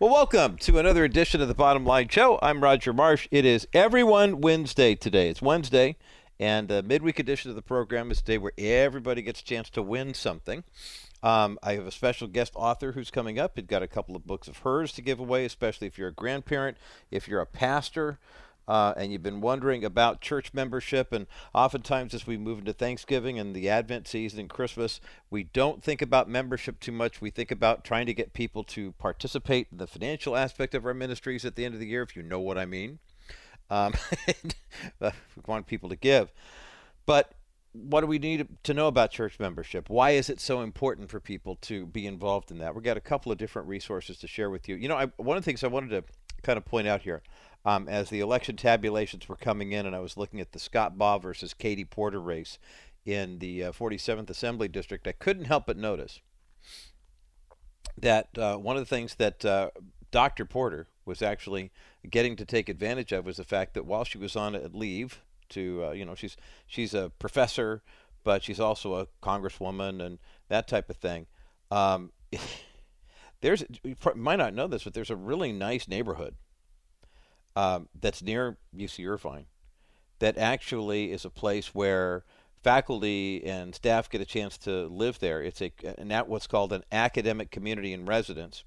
Well, welcome to another edition of the Bottom Line Show. I'm Roger Marsh. It is Everyone Wednesday today. It's Wednesday, and the midweek edition of the program is a day where everybody gets a chance to win something. Um, I have a special guest author who's coming up. He's got a couple of books of hers to give away, especially if you're a grandparent, if you're a pastor, uh, and you've been wondering about church membership. And oftentimes, as we move into Thanksgiving and the Advent season and Christmas, we don't think about membership too much. We think about trying to get people to participate in the financial aspect of our ministries at the end of the year, if you know what I mean. Um, we want people to give. But what do we need to know about church membership? Why is it so important for people to be involved in that? We've got a couple of different resources to share with you. You know, I, one of the things I wanted to kind of point out here um, as the election tabulations were coming in, and I was looking at the Scott Baugh versus Katie Porter race in the uh, 47th Assembly District, I couldn't help but notice that uh, one of the things that uh, Dr. Porter was actually getting to take advantage of was the fact that while she was on leave to, uh, you know, she's she's a professor, but she's also a congresswoman and that type of thing. Um, there's you might not know this, but there's a really nice neighborhood um, that's near UC Irvine that actually is a place where faculty and staff get a chance to live there. It's a what's called an academic community in residence.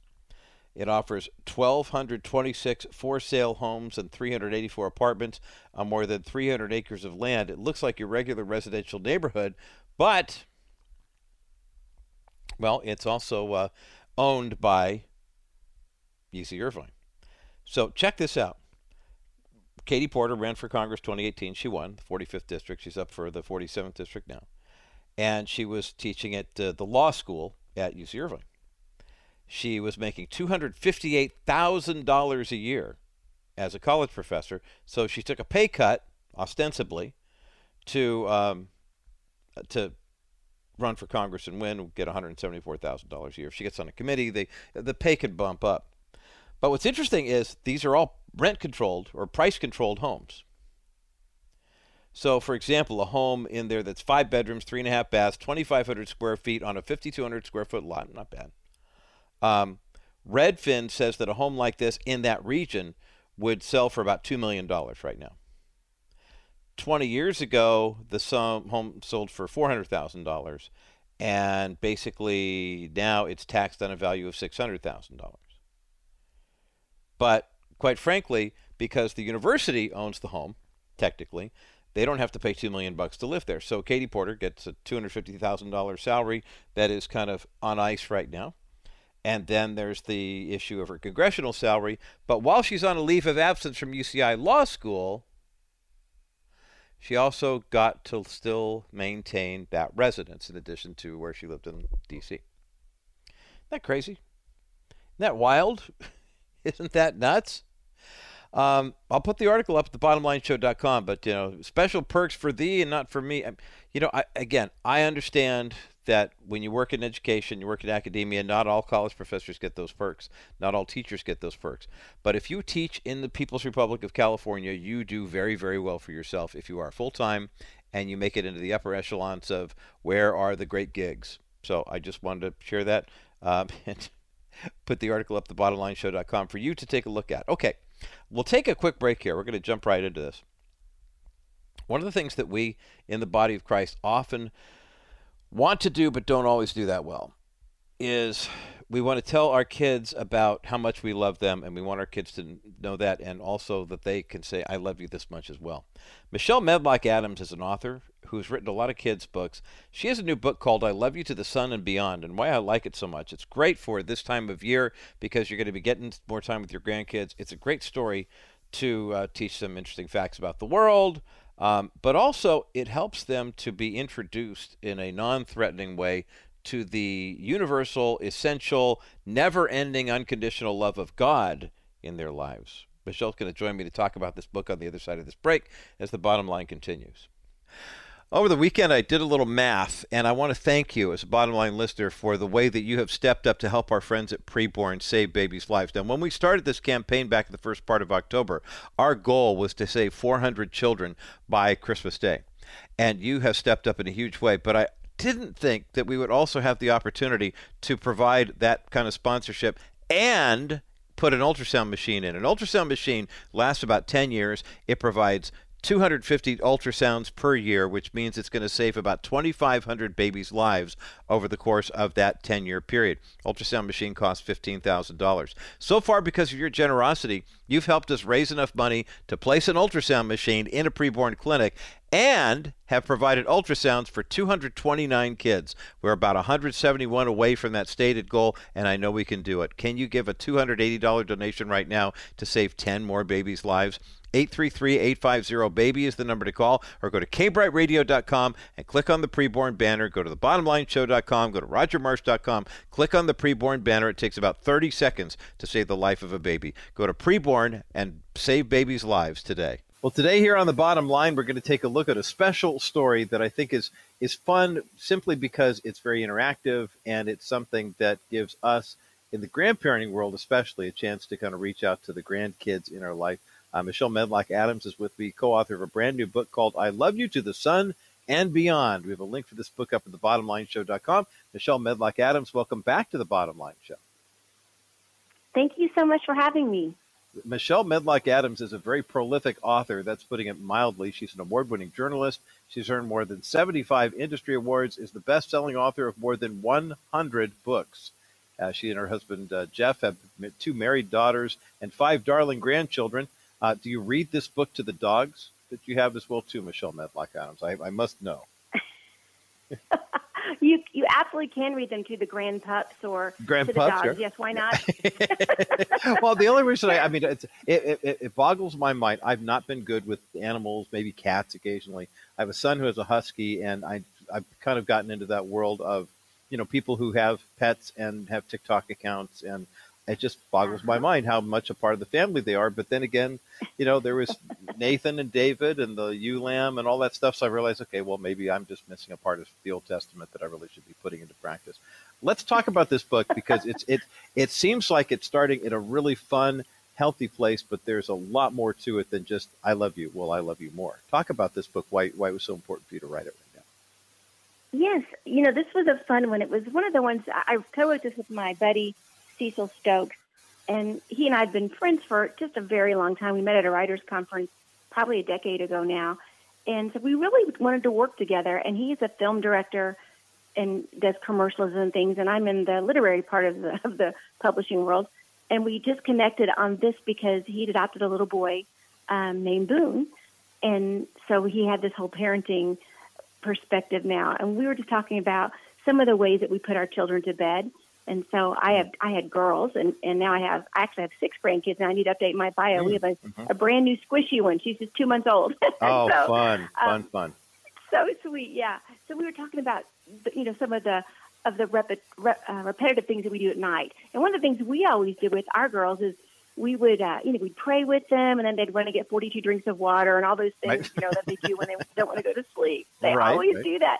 It offers 1,226 for sale homes and 384 apartments on more than 300 acres of land. It looks like your regular residential neighborhood, but, well, it's also uh, owned by UC Irvine. So check this out. Katie Porter ran for Congress 2018. She won the 45th district. She's up for the 47th district now. And she was teaching at uh, the law school at UC Irvine. She was making $258,000 a year as a college professor. So she took a pay cut, ostensibly, to um, to run for Congress and win, get $174,000 a year. If she gets on a committee, they, the pay could bump up. But what's interesting is these are all rent controlled or price controlled homes. So, for example, a home in there that's five bedrooms, three and a half baths, 2,500 square feet on a 5,200 square foot lot, not bad. Um, Redfin says that a home like this in that region would sell for about $2 million right now. 20 years ago, the home sold for $400,000, and basically now it's taxed on a value of $600,000. But quite frankly, because the university owns the home, technically, they don't have to pay two million bucks to live there. So Katie Porter gets a two hundred fifty thousand dollars salary that is kind of on ice right now. And then there's the issue of her congressional salary. But while she's on a leave of absence from UCI Law School, she also got to still maintain that residence in addition to where she lived in D.C. Isn't that crazy? Isn't that wild? Isn't that nuts? Um, I'll put the article up at thebottomlineshow.com, but you know, special perks for thee and not for me. You know, I, again, I understand that when you work in education, you work in academia, not all college professors get those perks. Not all teachers get those perks. But if you teach in the People's Republic of California, you do very, very well for yourself if you are full time and you make it into the upper echelons of where are the great gigs. So I just wanted to share that um, and put the article up at thebottomlineshow.com for you to take a look at. Okay. We'll take a quick break here. We're going to jump right into this. One of the things that we in the body of Christ often want to do but don't always do that well is we want to tell our kids about how much we love them and we want our kids to know that and also that they can say i love you this much as well. Michelle medlock adams is an author who's written a lot of kids books. She has a new book called i love you to the sun and beyond and why i like it so much. It's great for this time of year because you're going to be getting more time with your grandkids. It's a great story to uh, teach them interesting facts about the world um, but also, it helps them to be introduced in a non threatening way to the universal, essential, never ending, unconditional love of God in their lives. Michelle's going to join me to talk about this book on the other side of this break as the bottom line continues. Over the weekend, I did a little math, and I want to thank you as a bottom line listener for the way that you have stepped up to help our friends at Preborn save babies' lives. Now, when we started this campaign back in the first part of October, our goal was to save 400 children by Christmas Day. And you have stepped up in a huge way, but I didn't think that we would also have the opportunity to provide that kind of sponsorship and put an ultrasound machine in. An ultrasound machine lasts about 10 years. It provides 250 ultrasounds per year, which means it's going to save about 2,500 babies' lives over the course of that 10 year period. Ultrasound machine costs $15,000. So far, because of your generosity, you've helped us raise enough money to place an ultrasound machine in a preborn clinic and have provided ultrasounds for 229 kids. We're about 171 away from that stated goal, and I know we can do it. Can you give a $280 donation right now to save 10 more babies' lives? 833-850-BABY is the number to call, or go to kbrightradio.com and click on the preborn banner. Go to the bottomlineshow.com, go to rogermarsh.com, click on the preborn banner. It takes about 30 seconds to save the life of a baby. Go to preborn and save babies' lives today. Well, today here on the bottom line, we're going to take a look at a special story that I think is is fun simply because it's very interactive and it's something that gives us in the grandparenting world, especially, a chance to kind of reach out to the grandkids in our life. Uh, Michelle Medlock Adams is with me, co-author of a brand new book called "I Love You to the Sun and Beyond." We have a link for this book up at thebottomlineshow.com. Michelle Medlock Adams, welcome back to the Bottom Line Show. Thank you so much for having me. Michelle Medlock Adams is a very prolific author. That's putting it mildly. She's an award winning journalist. She's earned more than 75 industry awards, is the best selling author of more than 100 books. Uh, she and her husband, uh, Jeff, have two married daughters and five darling grandchildren. Uh, do you read this book to the dogs that you have as well, too, Michelle Medlock Adams? I, I must know. you you absolutely can read them to the grand pups or grand to the dogs. Sure. Yes, why not? well, the only reason I, I mean, it, it, it, it, boggles my mind. I've not been good with animals, maybe cats occasionally. I have a son who has a husky, and I I've kind of gotten into that world of you know people who have pets and have TikTok accounts and it just boggles my uh-huh. mind how much a part of the family they are. But then again, you know, there was Nathan and David and the ewe lamb and all that stuff. So I realized, okay, well, maybe I'm just missing a part of the Old Testament that I really should be putting into practice. Let's talk about this book because it's it it seems like it's starting in a really fun, healthy place, but there's a lot more to it than just "I love you." Well, I love you more. Talk about this book. Why why it was so important for you to write it right now. Yes, you know, this was a fun one. It was one of the ones I co-wrote this with my buddy Cecil Stokes, and he and I had been friends for just a very long time. We met at a writers' conference probably a decade ago now, and so we really wanted to work together. And he's a film director and does commercials and things, and I'm in the literary part of the of the publishing world. And we just connected on this because he'd adopted a little boy um, named Boone, and so he had this whole parenting perspective now. And we were just talking about some of the ways that we put our children to bed and so I have I had girls, and and now I have I actually have six grandkids, and I need to update my bio. We have a, mm-hmm. a brand new squishy one. She's just two months old. oh, so, fun, fun, um, fun. So sweet, yeah. So we were talking about the, you know some of the of the rep, rep, uh, repetitive things that we do at night, and one of the things we always do with our girls is we would uh, you know we'd pray with them, and then they'd want to get forty two drinks of water and all those things right. you know that they do when they don't want to go to sleep. They right, always right. do that.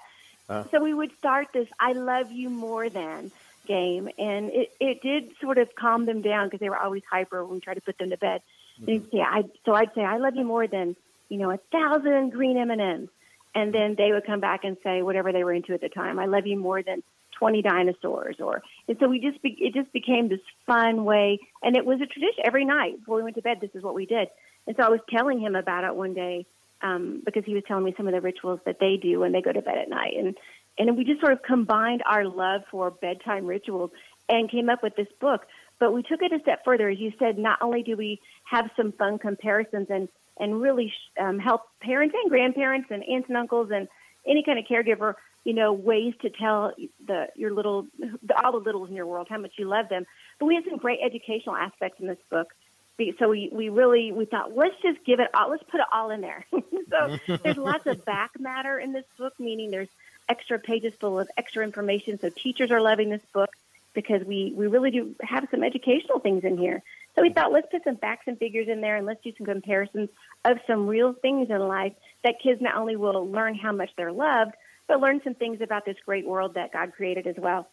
Uh. So we would start this "I love you more than." Game, and it, it did sort of calm them down because they were always hyper when we tried to put them to bed. Mm-hmm. And I, so I'd say, I love you more than, you know, a thousand green M&Ms. And then they would come back and say whatever they were into at the time. I love you more than 20 dinosaurs or and so we just be, it just became this fun way and it was a tradition every night before we went to bed this is what we did and so i was telling him about it one day um, because he was telling me some of the rituals that they do when they go to bed at night and and we just sort of combined our love for bedtime rituals and came up with this book. But we took it a step further. As you said, not only do we have some fun comparisons and, and really um, help parents and grandparents and aunts and uncles and any kind of caregiver, you know, ways to tell the your little, all the littles in your world how much you love them. But we have some great educational aspects in this book so we, we really we thought let's just give it all let's put it all in there so there's lots of back matter in this book meaning there's extra pages full of extra information. So teachers are loving this book because we, we really do have some educational things in here. So we thought let's put some facts and figures in there and let's do some comparisons of some real things in life that kids not only will learn how much they're loved, but learn some things about this great world that God created as well.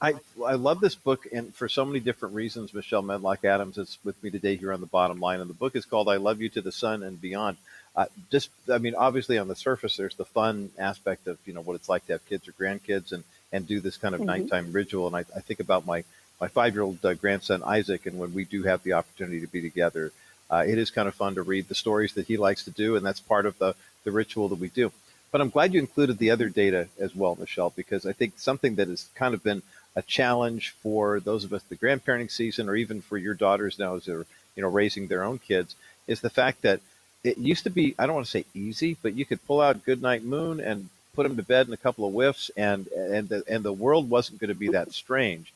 I, I love this book, and for so many different reasons, Michelle Medlock Adams is with me today here on the bottom line. And the book is called I Love You to the Sun and Beyond uh, just I mean, obviously on the surface, there's the fun aspect of you know what it's like to have kids or grandkids and and do this kind of mm-hmm. nighttime ritual. And I, I think about my my five-year-old uh, grandson Isaac, and when we do have the opportunity to be together, uh, it is kind of fun to read the stories that he likes to do, and that's part of the the ritual that we do. But I'm glad you included the other data as well, Michelle, because I think something that has kind of been a challenge for those of us the grandparenting season, or even for your daughters now as they're you know raising their own kids, is the fact that it used to be I don't want to say easy, but you could pull out Goodnight Moon and put them to bed in a couple of whiffs, and and the and the world wasn't going to be that strange.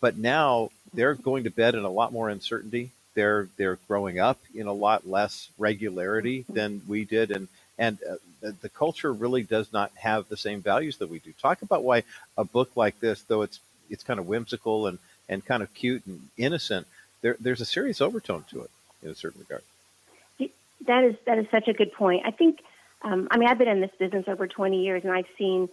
But now they're going to bed in a lot more uncertainty. They're they're growing up in a lot less regularity than we did, and and uh, the, the culture really does not have the same values that we do. Talk about why a book like this, though it's it's kind of whimsical and, and kind of cute and innocent, there, there's a serious overtone to it in a certain regard. That is that is such a good point. I think, um, I mean, I've been in this business over 20 years, and I've seen,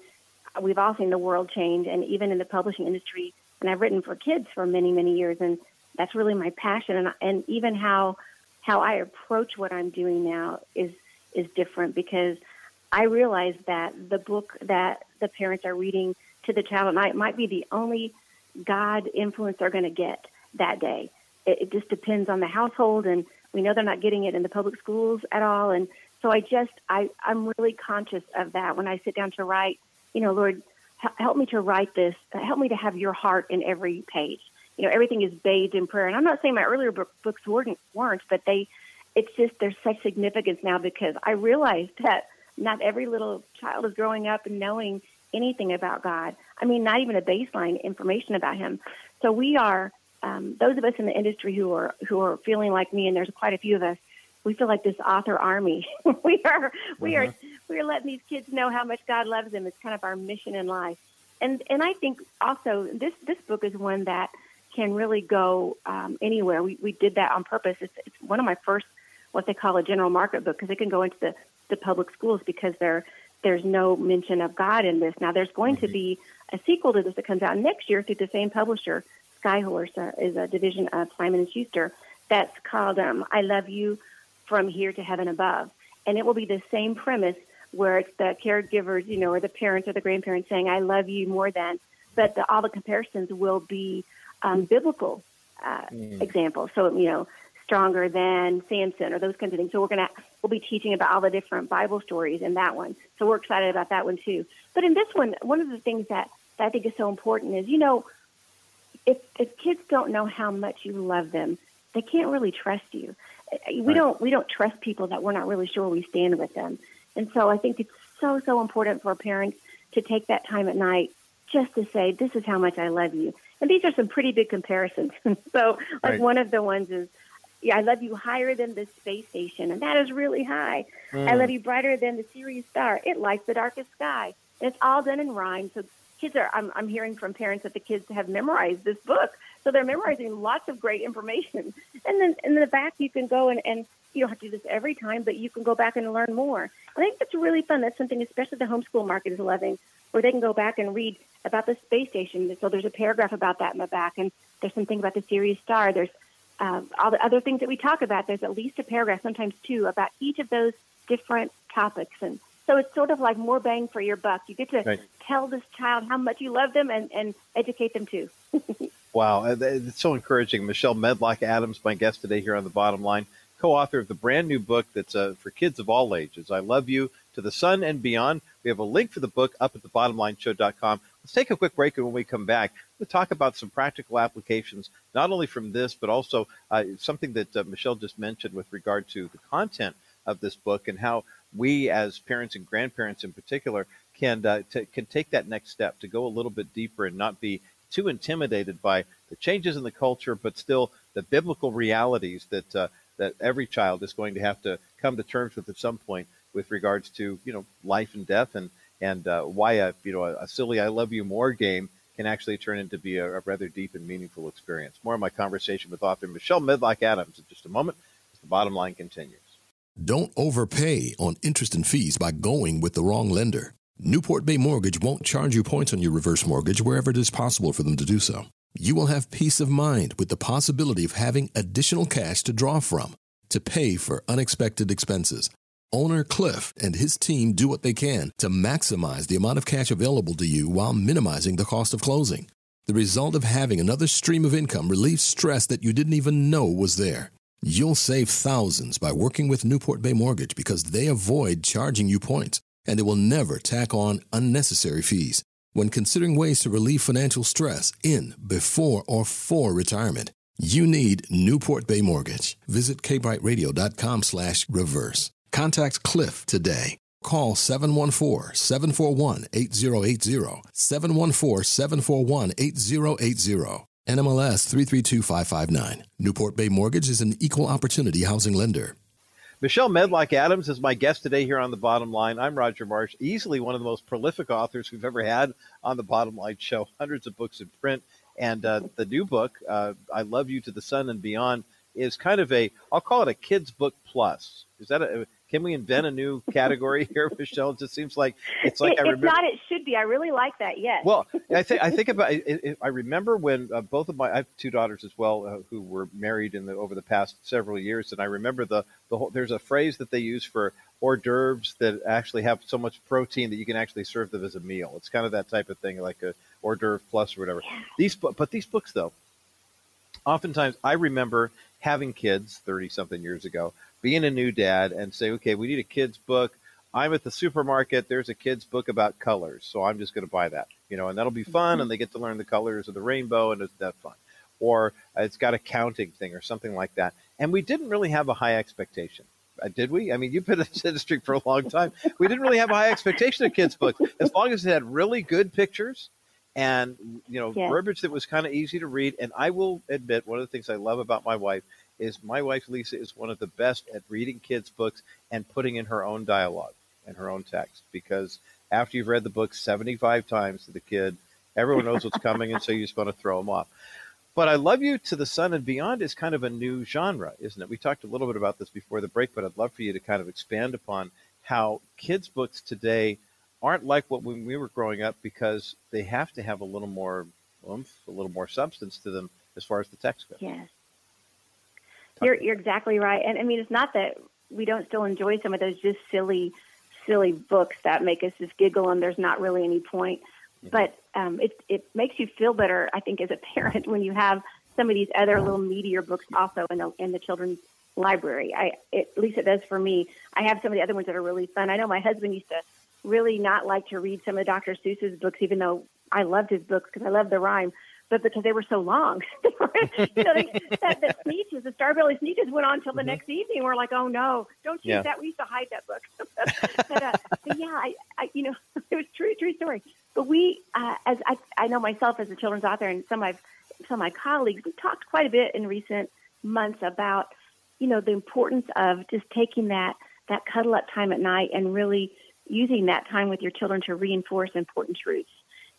we've all seen the world change, and even in the publishing industry, and I've written for kids for many many years, and that's really my passion, and and even how how I approach what I'm doing now is is different because I realize that the book that the parents are reading to the child night might be the only God influence they're going to get that day. It, it just depends on the household, and we know they're not getting it in the public schools at all. And so I just, I, I'm really conscious of that when I sit down to write. You know, Lord, help me to write this. Help me to have your heart in every page. You know, everything is bathed in prayer. And I'm not saying my earlier books weren't, weren't, but they, it's just there's such significance now because I realized that not every little child is growing up and knowing anything about God. I mean, not even a baseline information about Him. So we are um, those of us in the industry who are who are feeling like me, and there's quite a few of us. We feel like this author army. we are we are mm-hmm. we are letting these kids know how much God loves them. It's kind of our mission in life. And and I think also this this book is one that can really go um, anywhere. We we did that on purpose. It's, it's one of my first what they call a general market book because it can go into the the public schools because there there's no mention of God in this. Now there's going mm-hmm. to be a sequel to this that comes out next year through the same publisher. Skyhorse uh, is a division of Simon and Schuster. That's called um, "I Love You from Here to Heaven Above," and it will be the same premise where it's the caregivers, you know, or the parents or the grandparents saying "I love you" more than, but the, all the comparisons will be um, biblical uh, mm. examples. So you know, stronger than Samson or those kinds of things. So we're gonna we'll be teaching about all the different Bible stories in that one. So we're excited about that one too. But in this one, one of the things that, that I think is so important is you know if if kids don't know how much you love them, they can't really trust you. We right. don't we don't trust people that we're not really sure we stand with them. And so I think it's so so important for parents to take that time at night just to say this is how much I love you. And these are some pretty big comparisons. so like right. one of the ones is yeah, I love you higher than the space station, and that is really high. Mm. I love you brighter than the Sirius star. It lights the darkest sky. And it's all done in rhyme. So kids are, I'm, I'm hearing from parents that the kids have memorized this book. So they're memorizing lots of great information. And then in the back, you can go and, and you don't have to do this every time, but you can go back and learn more. I think that's really fun. That's something, especially the homeschool market is loving, where they can go back and read about the space station. So there's a paragraph about that in the back, and there's something about the Sirius star. There's um, all the other things that we talk about, there's at least a paragraph, sometimes two, about each of those different topics. And so it's sort of like more bang for your buck. You get to right. tell this child how much you love them and, and educate them too. wow, uh, it's so encouraging. Michelle Medlock Adams, my guest today here on the bottom line, co author of the brand new book that's uh, for kids of all ages. I Love You to the Sun and Beyond. We have a link for the book up at thebottomlineshow.com. Let's take a quick break, and when we come back, we'll talk about some practical applications, not only from this, but also uh, something that uh, Michelle just mentioned with regard to the content of this book and how we, as parents and grandparents in particular, can uh, t- can take that next step to go a little bit deeper and not be too intimidated by the changes in the culture, but still the biblical realities that uh, that every child is going to have to come to terms with at some point with regards to you know life and death and and uh, why a you know a, silly "I love you more" game can actually turn into be a, a, rather deep and meaningful experience. More of my conversation with author Michelle Medlock Adams in just a moment as the bottom line continues. Don't overpay on interest and fees by going with the wrong lender. Newport Bay Mortgage won't charge you points on your reverse mortgage wherever it is possible for them to do so. You will have peace of mind with the possibility of having additional cash to draw from to pay for unexpected expenses Owner Cliff and his team do what they can to maximize the amount of cash available to you while minimizing the cost of closing. The result of having another stream of income relieves stress that you didn't even know was there. You'll save thousands by working with Newport Bay Mortgage because they avoid charging you points and they will never tack on unnecessary fees. When considering ways to relieve financial stress in, before, or for retirement, you need Newport Bay Mortgage. Visit kbrightradio.com slash reverse. Contact Cliff today. Call 714-741-8080. 714-741-8080. NMLS 332559. Newport Bay Mortgage is an equal opportunity housing lender. Michelle Medlock Adams is my guest today here on The Bottom Line. I'm Roger Marsh, easily one of the most prolific authors we've ever had on The Bottom Line show. Hundreds of books in print. And uh, the new book, uh, I Love You to the Sun and Beyond, is kind of a, I'll call it a kid's book plus. Is that a, can we invent a new category here, Michelle? It just seems like it's like if I remember. not, it should be. I really like that. Yes. Well, I think I think about. It, it, I remember when uh, both of my I have two daughters as well uh, who were married in the over the past several years, and I remember the the whole. There's a phrase that they use for hors d'oeuvres that actually have so much protein that you can actually serve them as a meal. It's kind of that type of thing, like a hors d'oeuvre plus or whatever. Yeah. These, but these books though, oftentimes I remember having kids 30 something years ago being a new dad and say, okay, we need a kid's book. I'm at the supermarket. There's a kid's book about colors, so I'm just going to buy that, you know, and that'll be fun, and they get to learn the colors of the rainbow, and it's that fun. Or it's got a counting thing or something like that. And we didn't really have a high expectation. Uh, did we? I mean, you've been in this industry for a long time. We didn't really have a high expectation of kids' books, as long as it had really good pictures and you know Yes. verbiage that was kind of easy to read. And I will admit, one of the things I love about my wife is my wife Lisa is one of the best at reading kids' books and putting in her own dialogue and her own text. Because after you've read the book seventy five times to the kid, everyone knows what's coming, and so you just want to throw them off. But I Love You to the Sun and Beyond is kind of a new genre, isn't it? We talked a little bit about this before the break, but I'd love for you to kind of expand upon how kids' books today aren't like what when we were growing up because they have to have a little more oomph, a little more substance to them as far as the text goes. Yes. You're you're exactly right. And I mean it's not that we don't still enjoy some of those just silly silly books that make us just giggle and there's not really any point. But um, it it makes you feel better, I think, as a parent when you have some of these other little meatier books also in the in the children's library. I it, at least it does for me. I have some of the other ones that are really fun. I know my husband used to really not like to read some of Dr. Seuss's books, even though I loved his books because I loved the rhyme. But because they were so long, They were- you know, they, that, the sneetches, the Starbelly sneetches went on till the next evening. We're like, oh no, don't use Yeah. that. We used to hide that book. but, uh, but yeah, I, I, you know, it was true, true story. But we, uh, as I, I know myself as a children's author, and some of my, some of my colleagues, we talked quite a bit in recent months about, you know, the importance of just taking that that cuddle up time at night and really using that time with your children to reinforce important truths.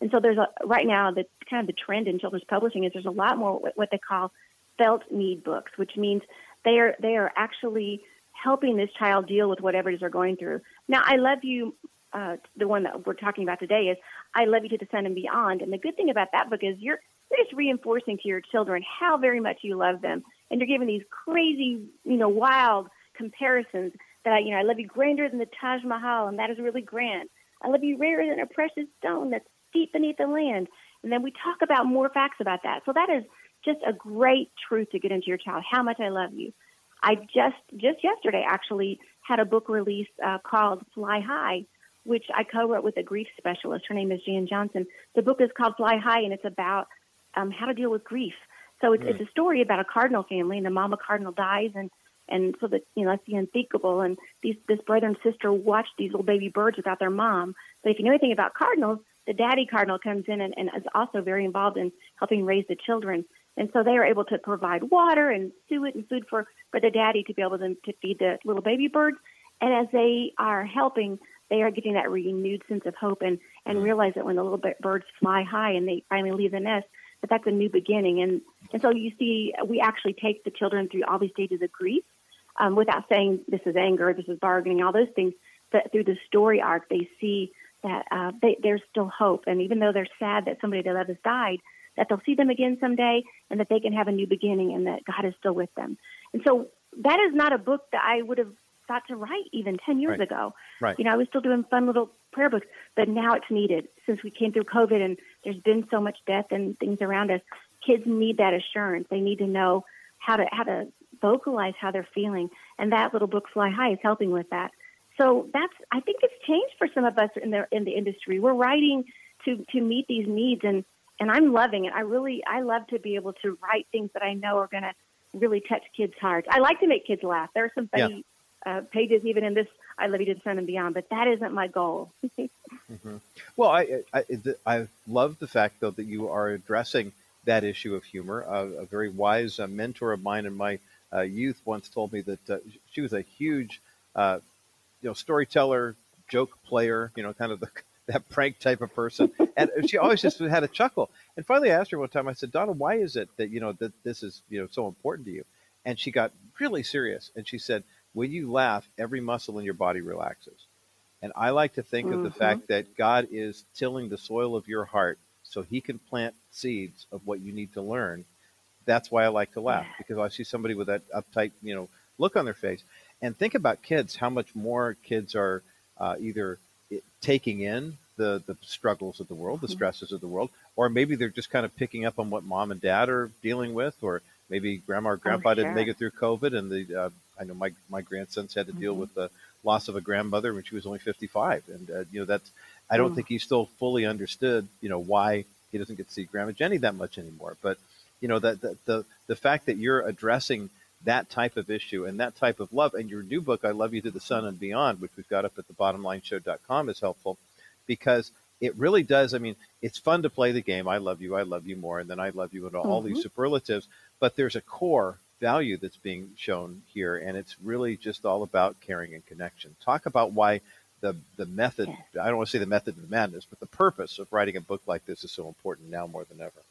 And so there's a right now the kind of the trend in children's publishing is there's a lot more what- they call felt need books, which means they are they are actually helping this child deal with whatever it is they're going through. Now, I love you. Uh, the one that we're talking about today is I love you to the sun and beyond. And the good thing about that book is you're you're just reinforcing to your children how very much you love them, and you're giving these crazy, you know, wild comparisons that I, you know, I love you grander than the Taj Mahal, and that is really grand. I love you rarer than a precious stone that's deep beneath the land. And then we talk about more facts about that. So that is just a great truth to get into your child. How much I love you. I just just yesterday actually had a book release uh, called Fly High, which I co-wrote with a grief specialist. Her name is Jan Johnson. The book is called Fly High, and it's about um, how to deal with grief. So it's, it's a story about a cardinal family, and the mama cardinal dies, and and so that you know that's the unthinkable. And these this brother and sister watch these little baby birds without their mom. But if you know anything about cardinals, the daddy cardinal comes in and, and is also very involved in helping raise the children. And so they are able to provide water and suet and food for, for the daddy to be able to, to feed the little baby birds. And as they are helping, they are getting that renewed sense of hope and, and realize that when the little birds fly high and they finally leave the nest, that that's a new beginning. And, and so you see, we actually take the children through all these stages of grief um, without saying this is anger, this is bargaining, all those things. But through the story arc, they see that uh, they, there's still hope. And even though they're sad that somebody they love has died, that they'll see them again someday and that they can have a new beginning and that God is still with them. And so that is not a book that I would have thought to write even 10 years Right. ago. Right. You know, I was still doing fun little prayer books, but now it's needed since we came through COVID and there's been so much death and things around us. Kids need that assurance. They need to know how to how to vocalize how they're feeling, and that little book Fly High is helping with that. So that's I think it's changed for some of us in the in the industry. We're writing to to meet these needs, and and I'm loving it. I really I love to be able to write things that I know are going to really touch kids' hearts. I like to make kids laugh. There are some funny uh, pages even in this I Love You to the Sun and Beyond, but that isn't my goal. Well, I, I, I I love the fact though that you are addressing that issue of humor. Uh, a very wise uh, mentor of mine in my uh, youth once told me that uh, she was a huge, uh, you know, storyteller, joke player. You know, kind of the that prank type of person, and she always just had a chuckle. And finally, I asked her one time. I said, "Donna, why is it that you know that this is you know so important to you?" And she got really serious, and she said, "When you laugh, every muscle in your body relaxes." And I like to think of the Mhm. fact that God is tilling the soil of your heart so he can plant seeds of what you need to learn. That's why I like to laugh because I see somebody with that uptight, you know, look on their face. And think about kids, how much more kids are uh, either taking in the, the struggles of the world, the Mhm. stresses of the world, or maybe they're just kind of picking up on what mom and dad are dealing with, or maybe grandma or grandpa didn't make it through COVID. And the, uh, I know my, my grandsons had to deal Mhm. with the loss of a grandmother when she was only 55. And, uh, you know, that's, I don't Mm. think he still fully understood, you know, why he doesn't get to see Grandma Jenny that much anymore. But, you know, that the, the, the fact that you're addressing that type of issue and that type of love and your new book, I Love You to the Sun and Beyond, which we've got up at the bottomlineshow.com is helpful because it really does. I mean, it's fun to play the game. I love you. I love you more. And then I love you and all these Mhm. superlatives, but there's a core value that's being shown here. And it's really just all about caring and connection. Talk about why the, the method, I don't want to say the method of the madness, but the purpose of writing a book like this is so important now more than ever.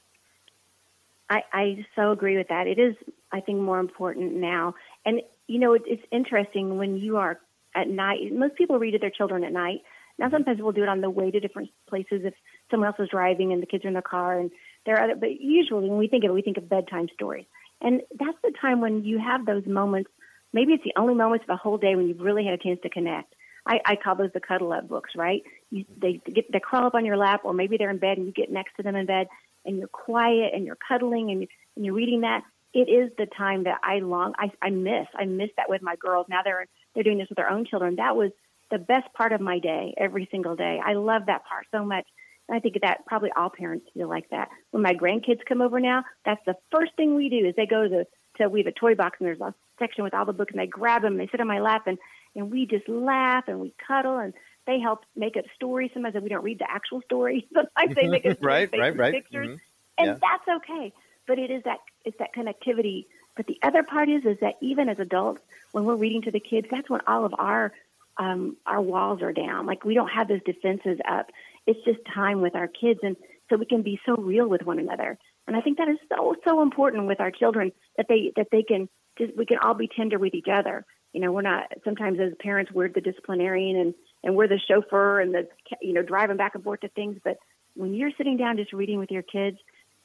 I, I so agree with that. It is, I think, more important now. And, you know, it, it's interesting when you are at night. Most people read to their children at night. Now, mm-hmm. sometimes we'll do it on the way to different places if someone else is driving and the kids are in the car. And there are other, but usually when we think of it, we think of bedtime stories. And that's the time when you have those moments. Maybe it's the only moments of the whole day when you've really had a chance to connect. I, I call those the cuddle up books, right? You, they get they crawl up on your lap, or maybe they're in bed and you get next to them in bed, and you're quiet and you're cuddling and, and you're reading that. It is the time that I long, I, I miss. I miss that with my girls. Now they're they're doing this with their own children. That was the best part of my day every single day. I love that part so much. I think that probably all parents feel like that. When my grandkids come over now, that's the first thing we do is they go to to we have a toy box and there's a section with all the books and they grab them and they sit on my lap and and we just laugh and we cuddle and they help make a story. Sometimes we don't read the actual story. Sometimes they make story right, right, right. pictures Mhm. and Yeah. that's okay. But it is that it's that connectivity. But the other part is is that even as adults, when we're reading to the kids, that's when all of our um, our walls are down. Like we don't have those defenses up. It's just time with our kids, and so we can be so real with one another. And I think that is so so important with our children that they that they can just we can all be tender with each other. You know, we're not sometimes as parents we're the disciplinarian and and we're the chauffeur and the you know driving back and forth to things. But when you're sitting down just reading with your kids,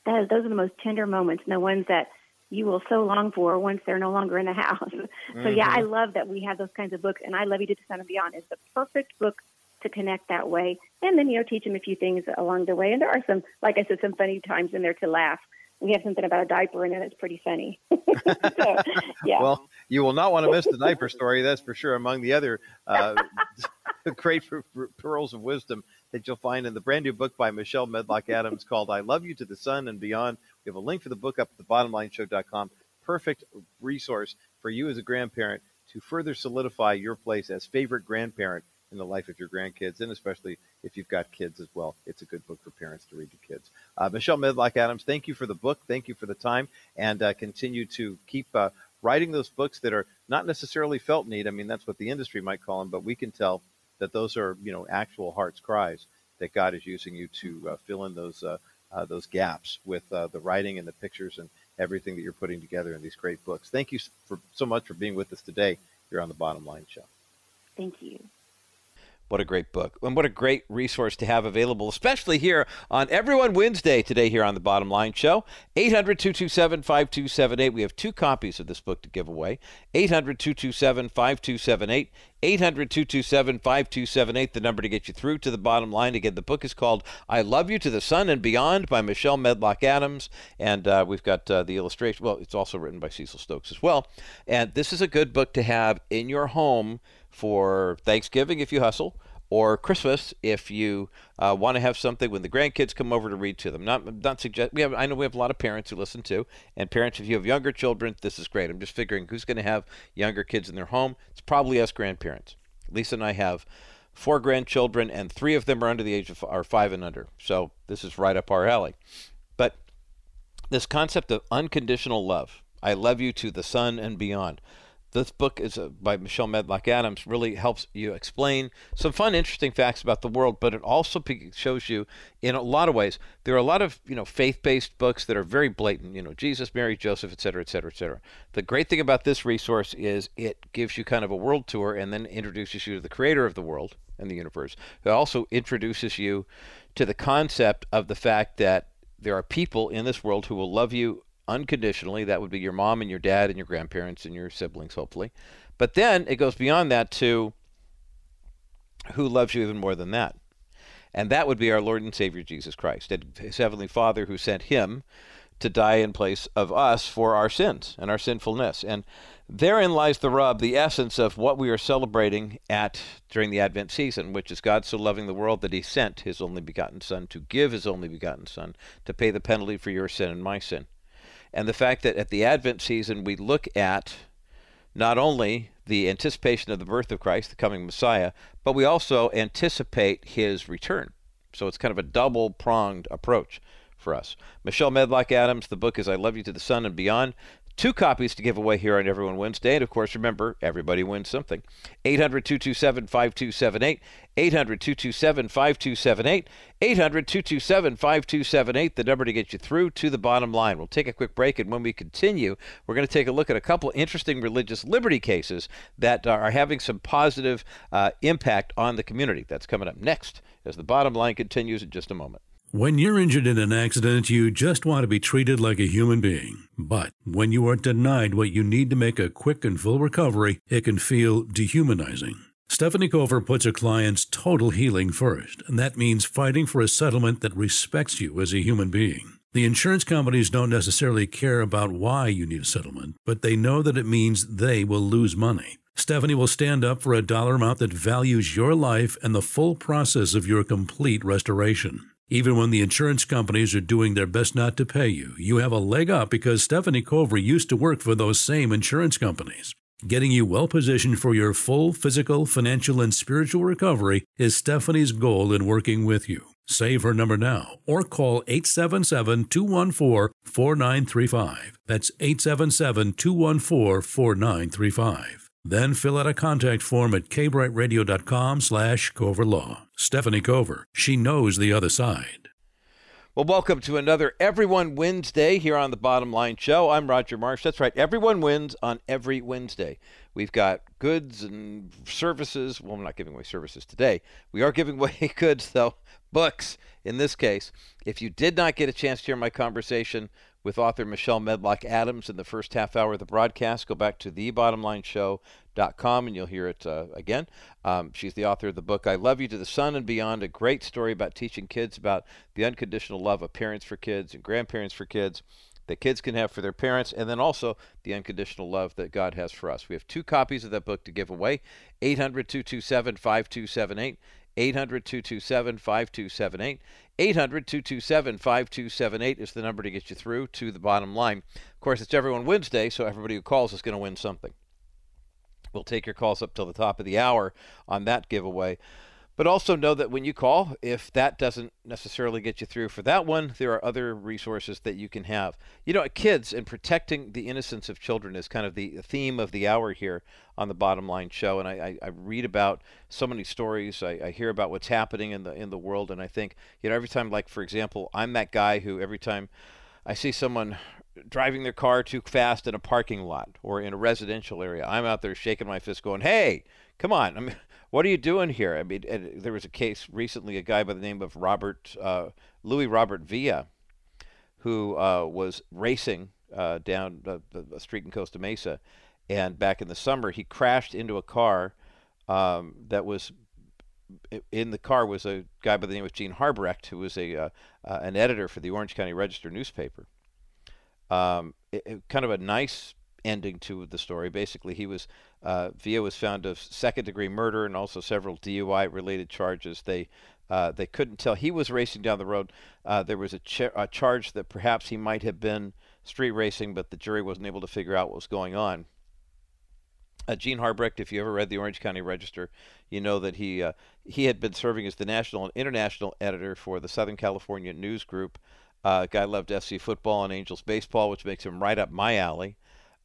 that is, those are the most tender moments, and the ones that you will so long for once they're no longer in the house. so yeah, I love that we have those kinds of books, and I love you to the sun and beyond. It's the perfect book to connect that way, and then you know teach them a few things along the way. And there are some, like I said, some funny times in there to laugh. We have something about a diaper in it that's pretty funny. so, yeah. Well, you will not want to miss the diaper story, that's for sure, among the other uh, great pearls of wisdom that you'll find in the brand new book by Michelle Medlock Adams called I Love You to the Sun and Beyond. We have a link for the book up at thebottomlineshow.com. Perfect resource for you as a grandparent to further solidify your place as favorite grandparent in the life of your grandkids, and especially if you've got kids as well. It's a good book for parents to read to kids. Uh, Michelle Medlock Adams, thank you for the book. Thank you for the time, and uh, continue to keep uh, writing those books that are not necessarily felt need. I mean, that's what the industry might call them, but we can tell that those are, you know, actual heart's cries that God is using you to uh, fill in those uh, uh, those gaps with uh, the writing and the pictures and everything that you're putting together in these great books. Thank you for so much for being with us today here on the Bottom Line Show. Thank you. What a great book. And what a great resource to have available, especially here on Everyone Wednesday today here on the Bottom Line Show. 800 227 5278. We have two copies of this book to give away. 800 227 5278. 800 227 5278, the number to get you through to the bottom line. Again, the book is called I Love You to the Sun and Beyond by Michelle Medlock Adams. And uh, we've got uh, the illustration. Well, it's also written by Cecil Stokes as well. And this is a good book to have in your home for Thanksgiving if you hustle or Christmas if you uh, want to have something when the grandkids come over to read to them. Not not suggest we have I know we have a lot of parents who listen to, and parents if you have younger children, this is great. I'm just figuring who's going to have younger kids in their home. It's probably us grandparents. Lisa and I have four grandchildren, and three of them are under the age of are five and under. So this is right up our alley. But this concept of unconditional love, I love you to the sun and beyond this book is uh, by Michelle Medlock Adams. Really helps you explain some fun, interesting facts about the world, but it also shows you, in a lot of ways, there are a lot of you know faith-based books that are very blatant. You know, Jesus, Mary, Joseph, et cetera, et cetera, et cetera. The great thing about this resource is it gives you kind of a world tour and then introduces you to the creator of the world and the universe. It also introduces you to the concept of the fact that there are people in this world who will love you unconditionally. That would be your mom and your dad and your grandparents and your siblings, hopefully. But then it goes beyond that to who loves you even more than that. And that would be our Lord and Savior Jesus Christ, his Heavenly Father who sent him to die in place of us for our sins and our sinfulness. And therein lies the rub, the essence of what we are celebrating at during the Advent season, which is God so loving the world that he sent his only begotten Son to give his only begotten Son to pay the penalty for your sin and my sin and the fact that at the Advent season we look at not only the anticipation of the birth of Christ, the coming Messiah, but we also anticipate his return. So it's kind of a double pronged approach for us. Michelle Medlock Adams, the book is I Love You to the Sun and Beyond. Two copies to give away here on Everyone Wednesday. And of course, remember, everybody wins something. 800 227 5278. 800 227 5278. 800 227 5278, the number to get you through to the bottom line. We'll take a quick break, and when we continue, we're going to take a look at a couple interesting religious liberty cases that are having some positive uh, impact on the community. That's coming up next as the bottom line continues in just a moment. When you're injured in an accident, you just want to be treated like a human being. But when you are denied what you need to make a quick and full recovery, it can feel dehumanizing. Stephanie Cover puts her clients' total healing first, and that means fighting for a settlement that respects you as a human being. The insurance companies don't necessarily care about why you need a settlement, but they know that it means they will lose money. Stephanie will stand up for a dollar amount that values your life and the full process of your complete restoration. Even when the insurance companies are doing their best not to pay you, you have a leg up because Stephanie Cover used to work for those same insurance companies. Getting you well positioned for your full physical, financial, and spiritual recovery is Stephanie's goal in working with you. Save her number now or call 877 214 4935. That's 877 214 4935. Then fill out a contact form at kbrightradio.com slash coverlaw. Stephanie Cover, she knows the other side. Well, welcome to another Everyone Wednesday here on the Bottom Line Show. I'm Roger Marsh. That's right, everyone wins on every Wednesday. We've got goods and services. Well, we're not giving away services today. We are giving away goods, though, books in this case. If you did not get a chance to hear my conversation with author Michelle Medlock Adams in the first half hour of the broadcast. Go back to thebottomlineshow.com and you'll hear it uh, again. Um, she's the author of the book I Love You to the Sun and Beyond, a great story about teaching kids about the unconditional love of parents for kids and grandparents for kids that kids can have for their parents, and then also the unconditional love that God has for us. We have two copies of that book to give away 800 227 5278. 800 227 5278. 800 227 5278 is the number to get you through to the bottom line. Of course, it's Everyone Wednesday, so everybody who calls is going to win something. We'll take your calls up till the top of the hour on that giveaway. But also know that when you call, if that doesn't necessarily get you through for that one, there are other resources that you can have. You know, kids and protecting the innocence of children is kind of the theme of the hour here on the Bottom Line Show. And I, I, I read about so many stories. I, I hear about what's happening in the in the world, and I think, you know, every time, like for example, I'm that guy who every time I see someone driving their car too fast in a parking lot or in a residential area, I'm out there shaking my fist, going, "Hey, come on!" I mean, what are you doing here? I mean, there was a case recently, a guy by the name of Robert uh, Louis Robert Villa, who uh, was racing uh, down a street in Costa Mesa, and back in the summer he crashed into a car um, that was in the car was a guy by the name of Gene Harbrecht, who was a uh, uh, an editor for the Orange County Register newspaper. Um, it, it, kind of a nice ending to the story. Basically, he was uh, Villa was found of second degree murder and also several DUI related charges. They uh, they couldn't tell he was racing down the road. Uh, there was a, ch- a, charge that perhaps he might have been street racing, but the jury wasn't able to figure out what was going on. Uh, Gene Harbrecht, if you ever read the Orange County Register, you know that he uh, he had been serving as the national and international editor for the Southern California News Group. Uh, guy loved FC football and Angels baseball, which makes him right up my alley.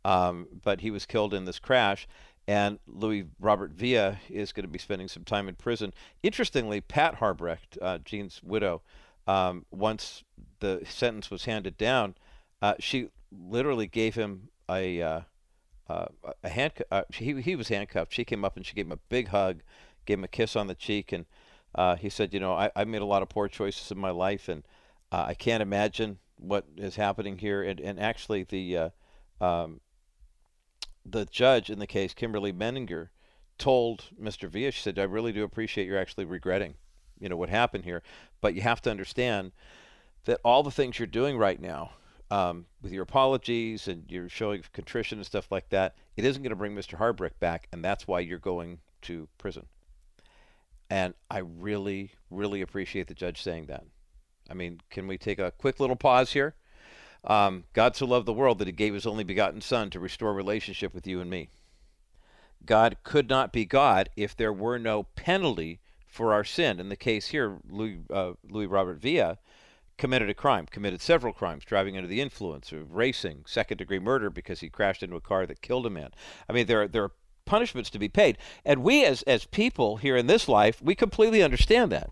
Um, but he was killed in this crash, and Louis Robert Villa is going to be spending some time in prison. Interestingly, Pat Harbrecht, uh, widow, um, once the sentence was handed down, uh, she literally gave him a uh, uh a hand. Uh, he he was handcuffed. She came up and she gave him a big hug, gave him a kiss on the cheek, and uh, he said, "You know, I, I made a lot of poor choices in my life, and I can't imagine what is happening here." And and actually, the um, the judge in the case, Kimberly Menninger, told Mr. Villa, she said, I really do appreciate you're actually regretting, you know, what happened here. But you have to understand that all the things you're doing right now, um, with your apologies and you're showing contrition and stuff like that, it isn't going to bring Mr. Harbrecht back, and that's why you're going to prison. And I really, really appreciate the judge saying that. I mean, can we take a quick little pause here? Um, God so loved the world that he gave his only begotten Son to restore relationship with you and me. God could not be God if there were no penalty for our sin. In the case here, Louis, uh, Louis Robert Villa committed a crime, committed several crimes, driving under the influence of racing, second degree murder because he crashed into a car that killed a man. I mean, there are, there are punishments to be paid. And we, as, as people here in this life, we completely understand that.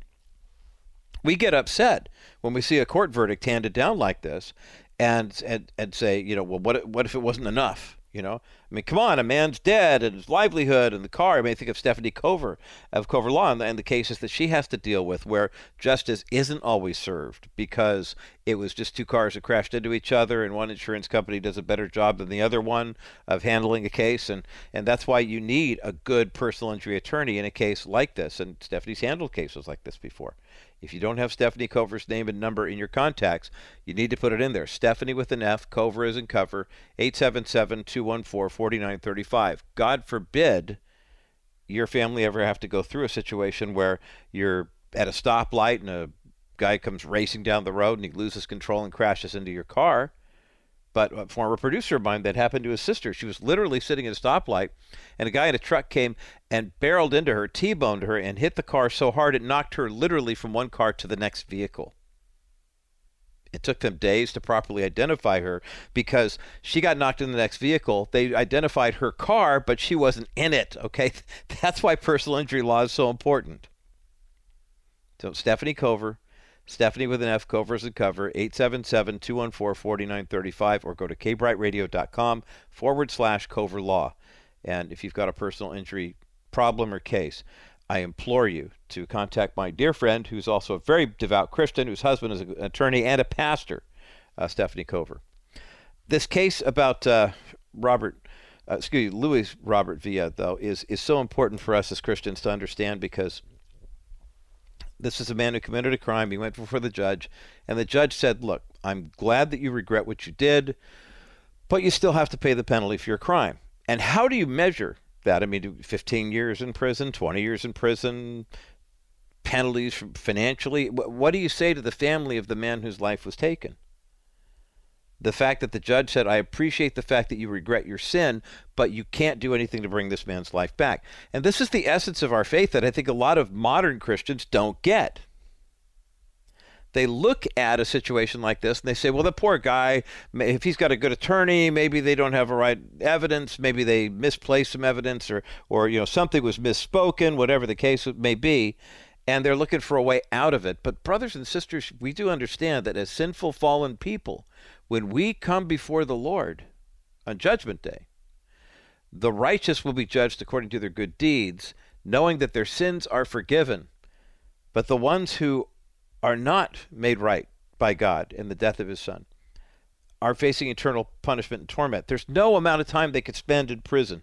We get upset when we see a court verdict handed down like this and and and say, you know, well, what what if it wasn't enough? You know, I mean, come on, a man's dead and his livelihood and the car. I mean, think of Stephanie Cover of Cover Law and the, and the cases that she has to deal with where justice isn't always served because it was just two cars that crashed into each other and one insurance company does a better job than the other one of handling a case. And, and that's why you need a good personal injury attorney in a case like this. And Stephanie's handled cases like this before. If you don't have Stephanie Cover's name and number in your contacts, you need to put it in there. Stephanie with an F, Cover is in cover, 877 214 4935. God forbid your family ever have to go through a situation where you're at a stoplight and a guy comes racing down the road and he loses control and crashes into your car. But a former producer of mine, that happened to his sister. She was literally sitting at a stoplight, and a guy in a truck came and barreled into her, T-boned her, and hit the car so hard it knocked her literally from one car to the next vehicle. It took them days to properly identify her because she got knocked in the next vehicle. They identified her car, but she wasn't in it. Okay, that's why personal injury law is so important. So Stephanie Cover, Stephanie with an F, Covers and Cover, 877 214 4935, or go to kbrightradio.com forward slash Cover Law. And if you've got a personal injury problem or case, I implore you to contact my dear friend, who's also a very devout Christian, whose husband is an attorney and a pastor, uh, Stephanie Cover. This case about uh, Robert, uh, excuse me, Louis Robert Villa, though, is, is so important for us as Christians to understand because this is a man who committed a crime. He went before the judge, and the judge said, Look, I'm glad that you regret what you did, but you still have to pay the penalty for your crime. And how do you measure that? I mean, 15 years in prison, 20 years in prison, penalties financially? What do you say to the family of the man whose life was taken? The fact that the judge said, I appreciate the fact that you regret your sin, but you can't do anything to bring this man's life back. And this is the essence of our faith that I think a lot of modern Christians don't get. They look at a situation like this and they say, well, the poor guy, if he's got a good attorney, maybe they don't have the right evidence, maybe they misplaced some evidence or, or you know, something was misspoken, whatever the case may be and they're looking for a way out of it. But, brothers and sisters, we do understand that as sinful, fallen people, when we come before the Lord on Judgment Day, the righteous will be judged according to their good deeds, knowing that their sins are forgiven. But the ones who are not made right by God in the death of his son are facing eternal punishment and torment. There's no amount of time they could spend in prison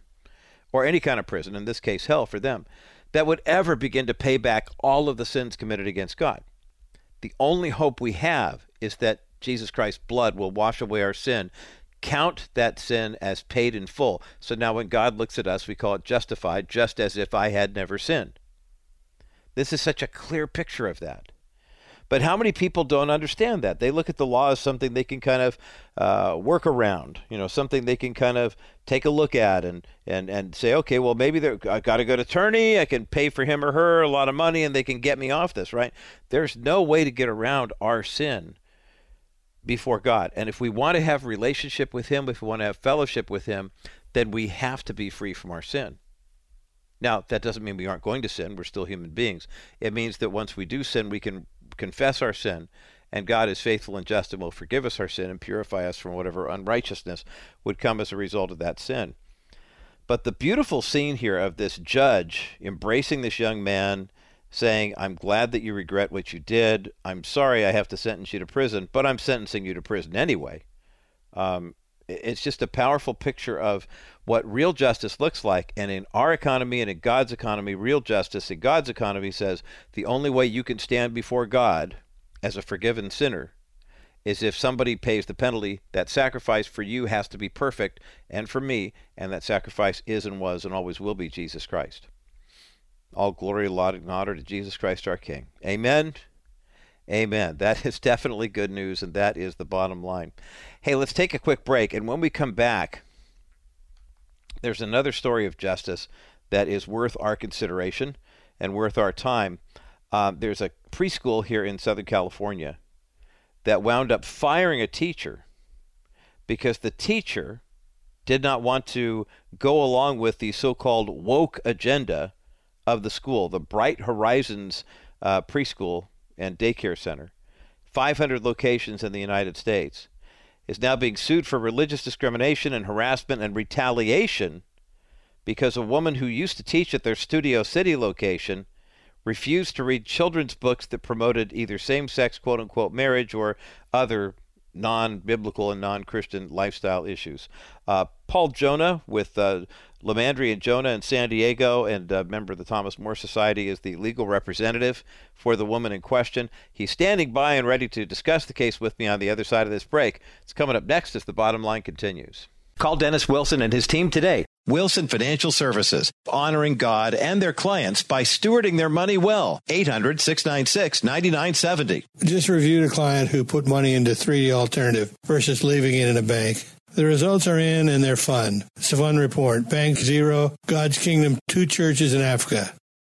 or any kind of prison, in this case, hell for them, that would ever begin to pay back all of the sins committed against God. The only hope we have is that Jesus Christ's blood will wash away our sin, count that sin as paid in full. So now when God looks at us, we call it justified, just as if I had never sinned. This is such a clear picture of that. But how many people don't understand that? They look at the law as something they can kind of uh, work around, you know, something they can kind of take a look at and, and, and say, okay, well, maybe I got a good attorney. I can pay for him or her a lot of money and they can get me off this, right? There's no way to get around our sin before God. And if we want to have relationship with him, if we want to have fellowship with him, then we have to be free from our sin. Now, that doesn't mean we aren't going to sin. We're still human beings. It means that once we do sin, we can confess our sin, and God is faithful and just and will forgive us our sin and purify us from whatever unrighteousness would come as a result of that sin. But the beautiful scene here of this judge embracing this young man, saying, I'm glad that you regret what you did. I'm sorry I have to sentence you to prison, but I'm sentencing you to prison anyway. Um, it's just a powerful picture of what real justice looks like. And in our economy and in God's economy, real justice in God's economy says the only way you can stand before God as a forgiven sinner is if somebody pays the penalty. That sacrifice for you has to be perfect and for me, and that sacrifice is and was and always will be Jesus Christ. All glory, laud, and honor to Jesus Christ our King. Amen. Amen. That is definitely good news, and that is the bottom line. Hey, let's take a quick break, and when we come back, there's another story of justice that is worth our consideration and worth our time. Um, there's a preschool here in Southern California that wound up firing a teacher because the teacher did not want to go along with the so called woke agenda of the school, the Bright Horizons uh, preschool and daycare center, 500 locations in the United States is now being sued for religious discrimination and harassment and retaliation because a woman who used to teach at their Studio City location refused to read children's books that promoted either same sex quote unquote marriage or other non biblical and non Christian lifestyle issues. Uh, Paul Jonna with uh, LiMandri and Jonna in San Diego, and a member of the Thomas More Society, is the legal representative for the woman in question. He's standing by and ready to discuss the case with me on the other side of this break. It's coming up next as the bottom line continues. Call Dennis Wilson and his team today. Wilson Financial Services, honoring God and their clients by stewarding their money well. 800 696 9970. Just reviewed a client who put money into 3D alternative versus leaving it in a bank. The results are in and they're fun. It's a fun report. Bank Zero, God's Kingdom, two churches in Africa.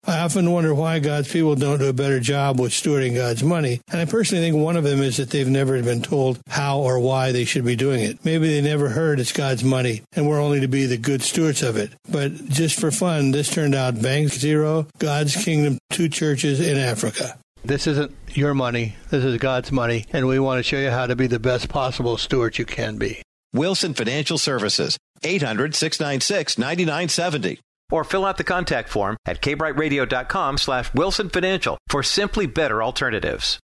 I often wonder why God's people don't do a better job with stewarding God's money. And I personally think one of them is that they've never been told how or why they should be doing it. Maybe they never heard it's God's money and we're only to be the good stewards of it. But just for fun, this turned out Bank Zero, God's Kingdom, two churches in Africa. This isn't your money. This is God's money. And we want to show you how to be the best possible steward you can be. Wilson Financial Services, 800 696 9970. Or fill out the contact form at kbrightradio.com slash Wilson Financial for simply better alternatives.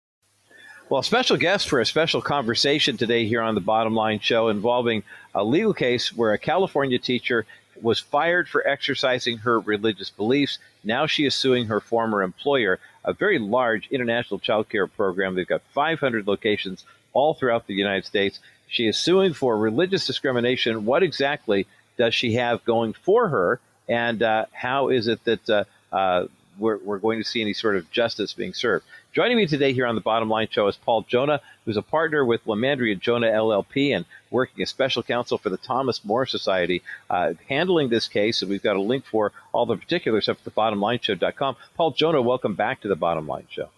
Well, special guest for a special conversation today here on the Bottom Line Show involving a legal case where a California teacher was fired for exercising her religious beliefs. Now she is suing her former employer, a very large international child care program. They've got 500 locations all throughout the United States. She is suing for religious discrimination. What exactly does she have going for her? And uh, how is it that uh, uh, we're, we're, going to see any sort of justice being served? Joining me today here on the Bottom Line Show is Paul Jonna, who's a partner with LiMandri and Jonna LLP and working as special counsel for the Thomas More Society, uh, handling this case. And we've got a link for all the particulars up at thebottomlineshow.com. Paul Jonna, welcome back to the Bottom Line Show.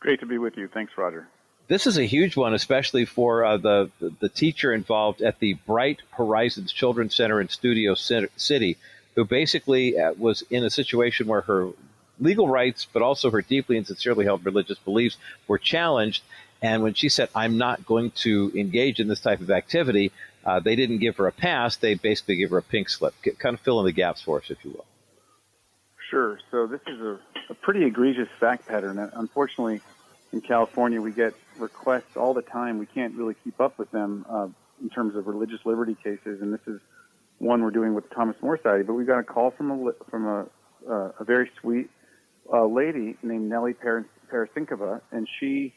Great to be with you. Thanks, Roger this is a huge one, especially for uh, the the teacher involved at the Bright Horizons Children's Center in Studio City, who basically uh, was in a situation where her legal rights, but also her deeply and sincerely held religious beliefs, were challenged. And when she said, "I'm not going to engage in this type of activity," uh, they didn't give her a pass. They basically gave her a pink slip. Kind of fill in the gaps for us, if you will. Sure. So this is a, a pretty egregious fact pattern. Unfortunately, in California, we get requests all the time. We can't really keep up with them uh, in terms of religious liberty cases, and this is one we're doing with the Thomas More Society. But we got a call from a from a, uh, a very sweet uh, lady named Nellie Parasinkova, and she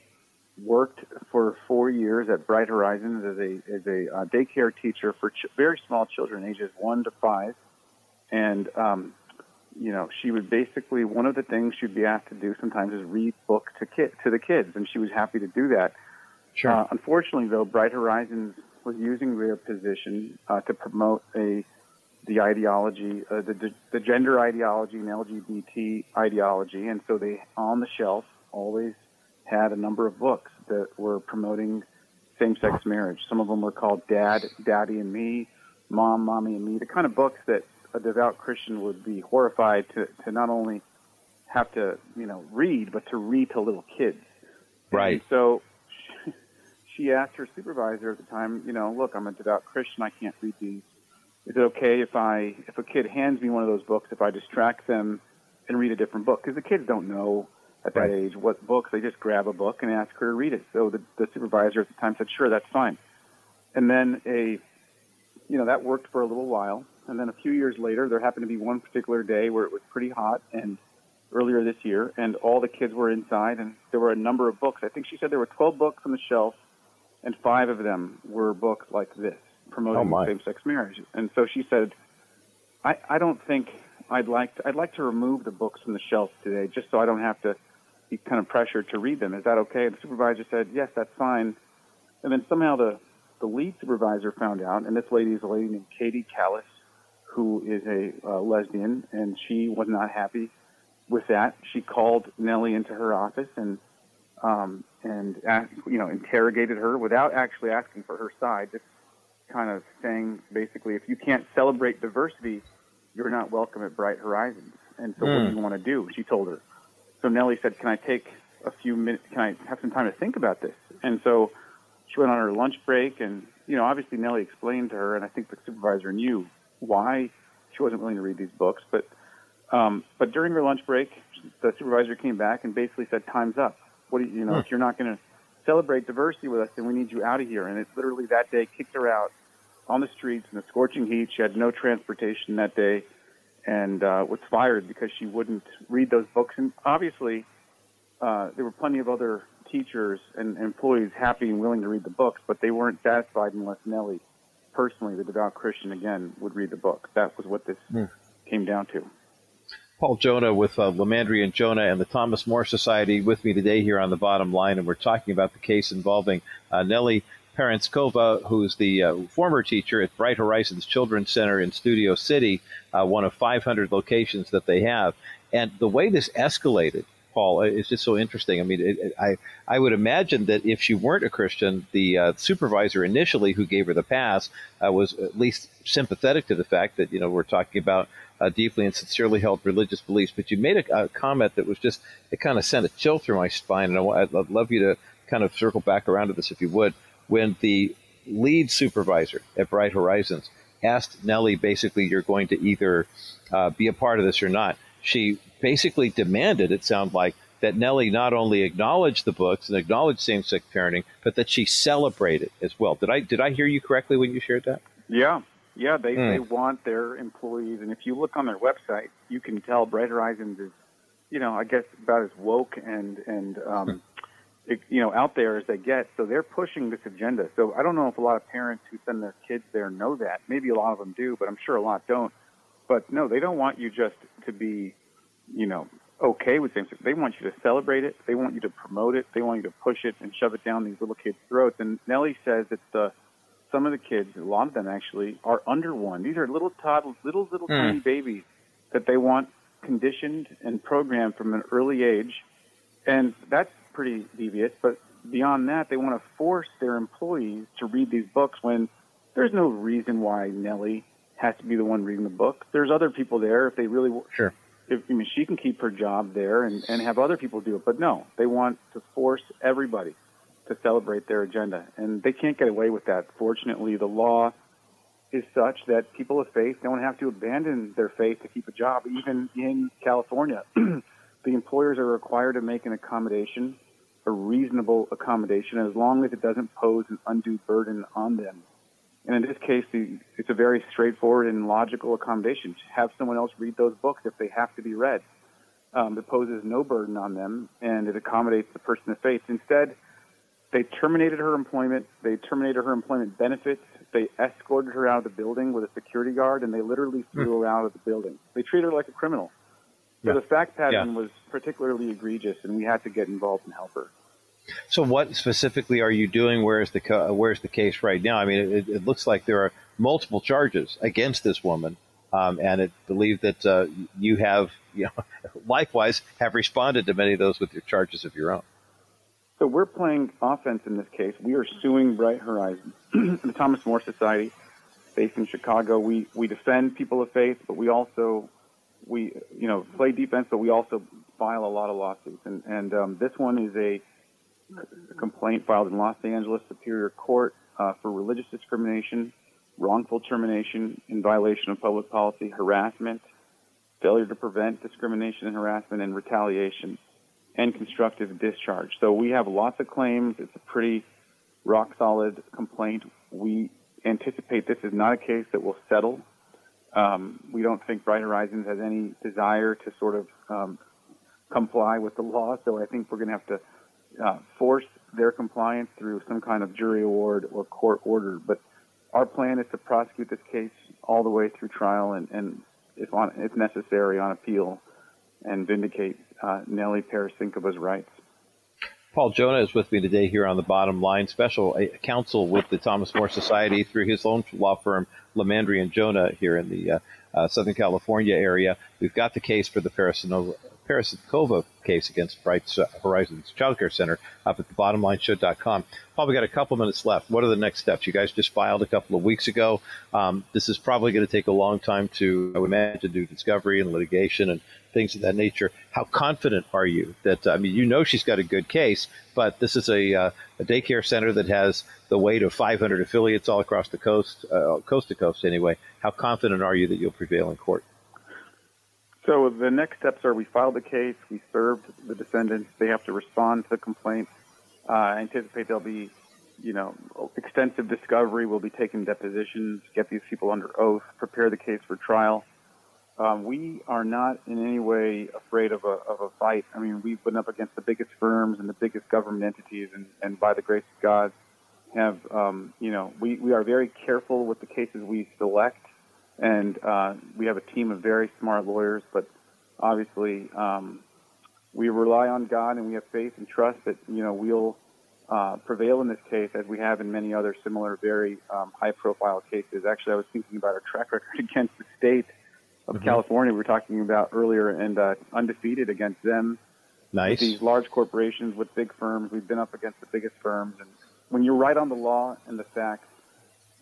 worked for four years at Bright Horizons as a as a uh, daycare teacher for ch- very small children, ages one to five, and um, you know she would basically one of the things she'd be asked to do sometimes is read books to kid to the kids, and she was happy to do that. Sure. Uh, unfortunately, though, Bright Horizons was using their position uh, to promote a the ideology, uh, the, the gender ideology and LGBT ideology, and so they on the shelf always had a number of books that were promoting same-sex marriage. Some of them were called Dad, Daddy and Me, Mom, Mommy and Me, the kind of books that a devout Christian would be horrified to, to not only have to, you know, read, but to read to little kids. Right. And so she asked her supervisor at the time, you know, look, I'm a devout Christian, I can't read these. Is it okay if I, if a kid hands me one of those books, if I distract them and read a different book? Because the kids don't know at that right. age what books. They just grab a book and ask her to read it. So the, the supervisor at the time said, sure, that's fine. And then a, you know, that worked for a little while. And then a few years later, there happened to be one particular day where it was pretty hot and earlier this year, and all the kids were inside, and there were a number of books. I think she said there were 12 books on the shelf, and five of them were books like this, promoting oh same-sex marriage. And so she said, I, I don't think I'd like to, I'd like to remove the books from the shelf today, just so I don't have to be kind of pressured to read them. Is that okay? And the supervisor said, yes, that's fine. And then somehow the, the lead supervisor found out, and this lady is a lady named Katie Callis, who is a uh, lesbian, and she was not happy with that. She called Nellie into her office and um, and asked, you know interrogated her without actually asking for her side, just kind of saying basically, if you can't celebrate diversity, you're not welcome at Bright Horizons. And so, mm. what do you want to do? She told her. So Nellie said, "Can I take a few minutes? Can I have some time to think about this?" And so she went on her lunch break, and you know, obviously Nellie explained to her, and I think the supervisor knew why she wasn't willing to read these books. But um, but during her lunch break, the supervisor came back and basically said, "Time's up. What do you, you know? If you're not going to celebrate diversity with us, then we need you out of here." And it literally that day kicked her out on the streets in the scorching heat. She had no transportation that day and uh, was fired because she wouldn't read those books. And obviously, uh, there were plenty of other teachers and employees happy and willing to read the books, but they weren't satisfied unless Nellie, personally, the devout Christian, again, would read the book. That was what this mm. came down to. Paul Jonna with uh, LiMandri and Jonna and the Thomas More Society with me today here on the bottom line, and we're talking about the case involving uh, Nellie Parasnkova, who's the uh, former teacher at Bright Horizons Children's Center in Studio City, uh, one of 500 locations that they have. And the way this escalated, Paul, it's just so interesting. I mean, it, it, I I would imagine that if she weren't a Christian, the uh, supervisor initially who gave her the pass uh, was at least sympathetic to the fact that you know we're talking about uh, deeply and sincerely held religious beliefs. But you made a, a, comment that was just it kind of sent a chill through my spine, and I, I'd love you to kind of circle back around to this if you would when the lead supervisor at Bright Horizons asked Nellie, basically, you're going to either uh, be a part of this or not. She basically demanded, it sounded like, that Nellie not only acknowledge the books and acknowledge same-sex parenting, but that she celebrate it as well. Did I did I hear you correctly when you shared that? Yeah, yeah. They mm. they want their employees, and if you look on their website, you can tell Bright Horizons is, you know, I guess about as woke and and um, you know, out there as they get. So they're pushing this agenda. So I don't know if a lot of parents who send their kids there know that. Maybe a lot of them do, but I'm sure a lot don't. But no, they don't want you just to be, you know, okay with same sex. They want you to celebrate it. They want you to promote it. They want you to push it and shove it down these little kids' throats. And Nellie says that the some of the kids, a lot of them actually, are under one. These are little toddlers, little little mm. tiny babies that they want conditioned and programmed from an early age. And that's pretty devious. But beyond that, they want to force their employees to read these books when there's no reason why Nellie has to be the one reading the book. There's other people there if they really want. sure. If, I mean, she can keep her job there and, and have other people do it. But no, they want to force everybody to celebrate their agenda, and they can't get away with that. Fortunately, the law is such that people of faith don't have to abandon their faith to keep a job. Even in California, the employers are required to make an accommodation, a reasonable accommodation, as long as it doesn't pose an undue burden on them. And in this case, it's a very straightforward and logical accommodation. To have someone else read those books if they have to be read. Um, it poses no burden on them, and it accommodates the person of faith. Instead, they terminated her employment. They terminated her employment benefits. They escorted her out of the building with a security guard, and they literally threw mm. her out of the building. They treated her like a criminal. So yeah. the fact pattern yeah. was particularly egregious, and we had to get involved and help her. So, what specifically are you doing? Where's the co- where's the case right now? I mean, it, it, looks like there are multiple charges against this woman, um, and it believed that uh, you have, you know, likewise have responded to many of those with your charges of your own. So we're playing offense in this case. We are suing Bright Horizons, the Thomas More Society, based in Chicago. We we defend people of faith, but we also we you know play defense, but we also file a lot of lawsuits. And and um, this one is a a complaint filed in Los Angeles Superior Court uh, for religious discrimination, wrongful termination in violation of public policy, harassment, failure to prevent discrimination and harassment, and retaliation, and constructive discharge. So we have lots of claims. It's a pretty rock solid complaint. We anticipate this is not a case that will settle. Um, we don't think Bright Horizons has any desire to sort of um, comply with the law, so I think we're going to have to uh, force their compliance through some kind of jury award or court order. But our plan is to prosecute this case all the way through trial and, and if, on, if necessary, on appeal and vindicate uh, Nellie Peresinkova's rights. Paul Jonna is with me today here on the bottom line, special uh, counsel with the Thomas More Society through his own law firm, LiMandri and Jonna, here in the uh, uh, Southern California area. We've got the case for the Peresinova, Parasitkova case against Bright Horizons Child Care Center up at the bottomlineshow.com. Probably got a couple minutes left. What are the next steps? You guys just filed a couple of weeks ago. Um, this is probably going to take a long time to, I would imagine, do discovery and litigation and things of that nature. How confident are you that, I mean, you know she's got a good case, but this is a, uh, a daycare center that has the weight of 500 affiliates all across the coast, uh, coast to coast anyway. How confident are you that you'll prevail in court? So the next steps are we filed the case, we served the defendants, they have to respond to the complaint. Uh, I anticipate there'll be, you know, extensive discovery. We'll be taking depositions, get these people under oath, prepare the case for trial. Um, we are not in any way afraid of a, of a fight. I mean, we've been up against the biggest firms and the biggest government entities, and, and by the grace of God, have, um, you know, we, we are very careful with the cases we select and uh, we have a team of very smart lawyers. But obviously, um, we rely on God and we have faith and trust that you know we'll uh, prevail in this case, as we have in many other similar, very um, high-profile cases. Actually, I was thinking about our track record against the state of mm-hmm. California. We were talking about earlier, and uh, undefeated against them. Nice. these large corporations with big firms, we've been up against the biggest firms, and when you're right on the law and the facts,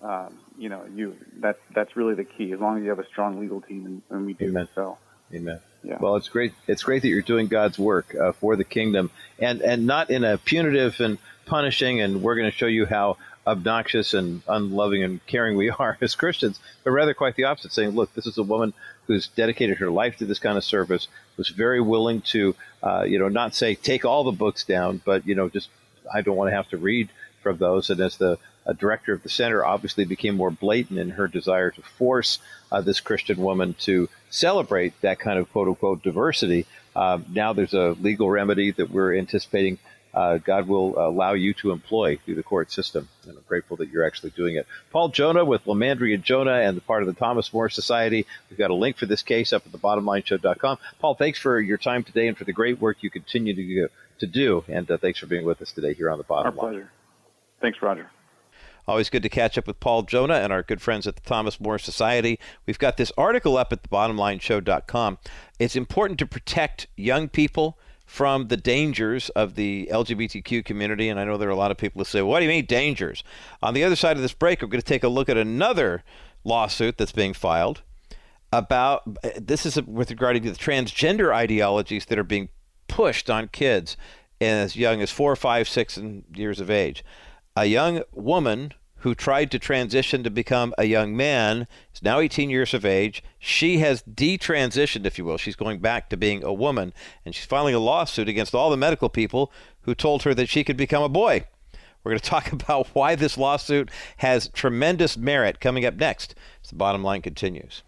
um, you know, you that's that's really the key. As long as you have a strong legal team, and, and we do. Amen. So, Amen. Yeah. Well, it's great. It's great that you're doing God's work uh, for the kingdom, and and not in a punitive and punishing. And we're going to show you how obnoxious and unloving and caring we are as Christians, but rather quite the opposite. Saying, look, this is a woman who's dedicated her life to this kind of service, was very willing to, uh, you know, not say take all the books down, but you know, just I don't want to have to read from those. And as the a director of the center, obviously became more blatant in her desire to force uh, this Christian woman to celebrate that kind of quote unquote diversity. Um, now there's a legal remedy that we're anticipating uh, God will allow you to employ through the court system. And I'm grateful that you're actually doing it. Paul Jonna with LiMandri and Jonna and the part of the Thomas More Society. We've got a link for this case up at the thebottomlineshow.com. Paul, thanks for your time today and for the great work you continue to, to do. And uh, thanks for being with us today here on the bottom Our line. pleasure. Thanks, Roger. Always good to catch up with Paul Jonna and our good friends at the Thomas More Society. We've got this article up at thebottomlineshow.com. It's important to protect young people from the dangers of the LGBTQ community. And I know there are a lot of people who say, what do you mean dangers? On the other side of this break, we're going to take a look at another lawsuit that's being filed about this is with regard to the transgender ideologies that are being pushed on kids as young as four, five, six years of age a young woman who tried to transition to become a young man, is now 18 years of age. She has detransitioned, if you will. She's going back to being a woman, and she's filing a lawsuit against all the medical people who told her that she could become a boy. We're going to talk about why this lawsuit has tremendous merit coming up next as the bottom line continues.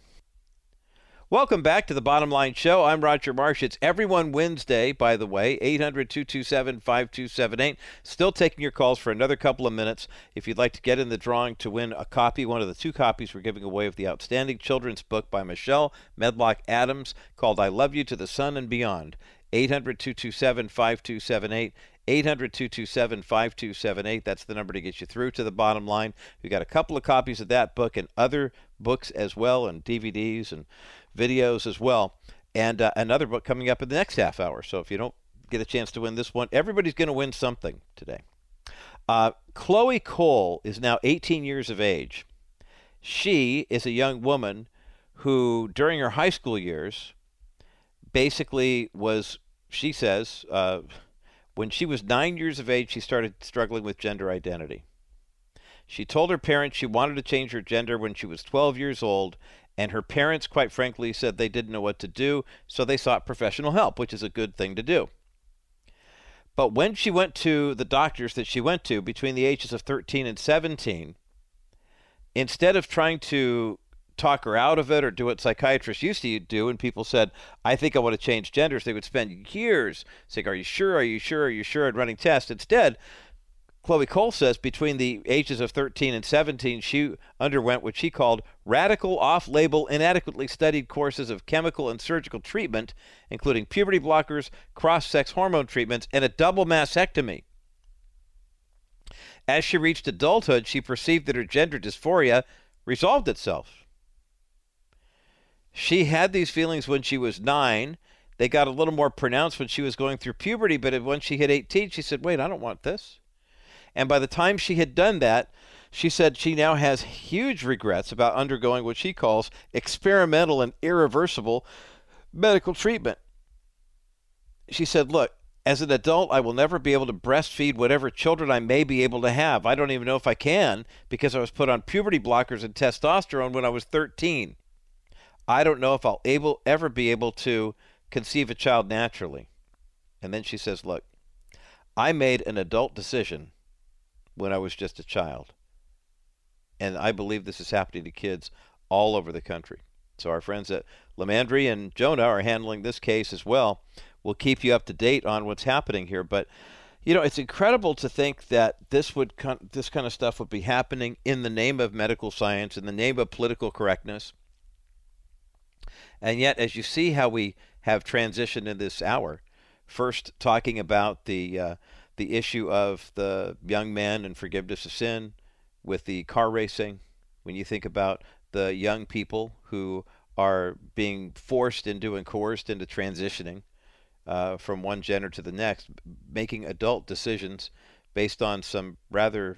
Welcome back to the Bottom Line Show. I'm Roger Marsh. It's Everyone Wednesday, by the way, 800 227 5278. Still taking your calls for another couple of minutes. If you'd like to get in the drawing to win a copy, one of the two copies we're giving away of the outstanding children's book by Michelle Medlock Adams called I Love You to the Sun and Beyond. 800 227 5278. 800 227 5278. That's the number to get you through to the bottom line. We've got a couple of copies of that book and other books as well, and DVDs and videos as well, and uh, another book coming up in the next half hour. So if you don't get a chance to win this one, everybody's going to win something today. Uh, Chloe Cole is now 18 years of age. She is a young woman who, during her high school years, basically was, she says, uh, when she was nine years of age, she started struggling with gender identity. She told her parents she wanted to change her gender when she was 12 years old, and her parents, quite frankly, said they didn't know what to do, so they sought professional help, which is a good thing to do. But when she went to the doctors that she went to between the ages of 13 and 17, instead of trying to talk her out of it or do what psychiatrists used to do and people said, I think I want to change genders, they would spend years saying, Are you sure? Are you sure? Are you sure? and running tests. Instead, Chloe Cole says between the ages of 13 and 17, she underwent what she called radical, off label, inadequately studied courses of chemical and surgical treatment, including puberty blockers, cross sex hormone treatments, and a double mastectomy. As she reached adulthood, she perceived that her gender dysphoria resolved itself. She had these feelings when she was nine. They got a little more pronounced when she was going through puberty, but when she hit 18, she said, Wait, I don't want this. And by the time she had done that, she said she now has huge regrets about undergoing what she calls experimental and irreversible medical treatment. She said, Look, as an adult, I will never be able to breastfeed whatever children I may be able to have. I don't even know if I can because I was put on puberty blockers and testosterone when I was 13. I don't know if I'll able ever be able to conceive a child naturally. And then she says, Look, I made an adult decision when I was just a child. And I believe this is happening to kids all over the country. So our friends at LiMandri and Jonna are handling this case as well. We'll keep you up to date on what's happening here, but you know, it's incredible to think that this would this kind of stuff would be happening in the name of medical science, in the name of political correctness. And yet, as you see how we have transitioned in this hour, first talking about the uh, the issue of the young man and forgiveness of sin with the car racing. When you think about the young people who are being forced into and coerced into transitioning uh, from one gender to the next, making adult decisions based on some rather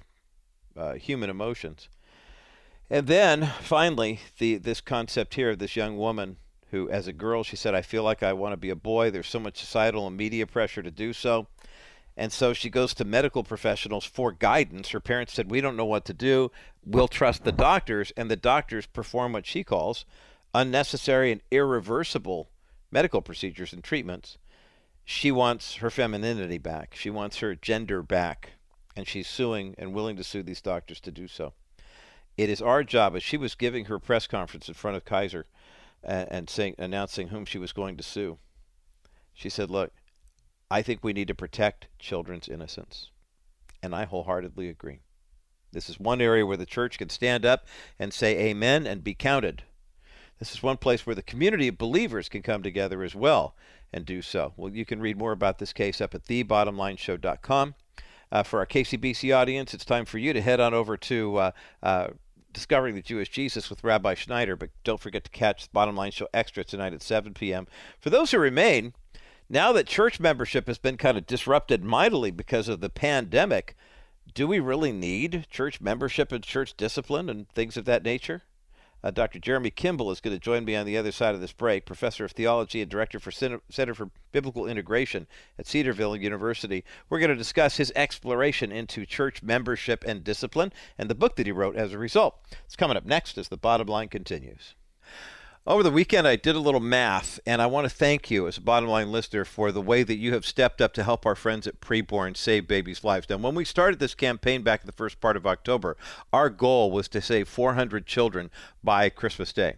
uh, human emotions. And then finally, the this concept here of this young woman who, as a girl, she said, "I feel like I want to be a boy." There's so much societal and media pressure to do so. And so she goes to medical professionals for guidance. Her parents said, We don't know what to do. We'll trust the doctors. And the doctors perform what she calls unnecessary and irreversible medical procedures and treatments. She wants her femininity back, she wants her gender back. And she's suing and willing to sue these doctors to do so. It is our job, as she was giving her press conference in front of Kaiser and, and saying, announcing whom she was going to sue, she said, Look, I think we need to protect children's innocence. And I wholeheartedly agree. This is one area where the church can stand up and say amen and be counted. This is one place where the community of believers can come together as well and do so. Well, you can read more about this case up at thebottomlineshow.com. Uh, for our KCBC audience, it's time for you to head on over to uh, uh, Discovering the Jewish Jesus with Rabbi Schneider. But don't forget to catch the Bottom Line Show Extra tonight at 7 p.m. For those who remain, now that church membership has been kind of disrupted mightily because of the pandemic, do we really need church membership and church discipline and things of that nature? Uh, Dr. Jeremy Kimble is going to join me on the other side of this break, professor of theology and director for Center, Center for Biblical Integration at Cedarville University. We're going to discuss his exploration into church membership and discipline and the book that he wrote as a result. It's coming up next as the bottom line continues. Over the weekend, I did a little math, and I want to thank you as a bottom line listener for the way that you have stepped up to help our friends at Preborn save babies' lives. Now, when we started this campaign back in the first part of October, our goal was to save 400 children by Christmas Day.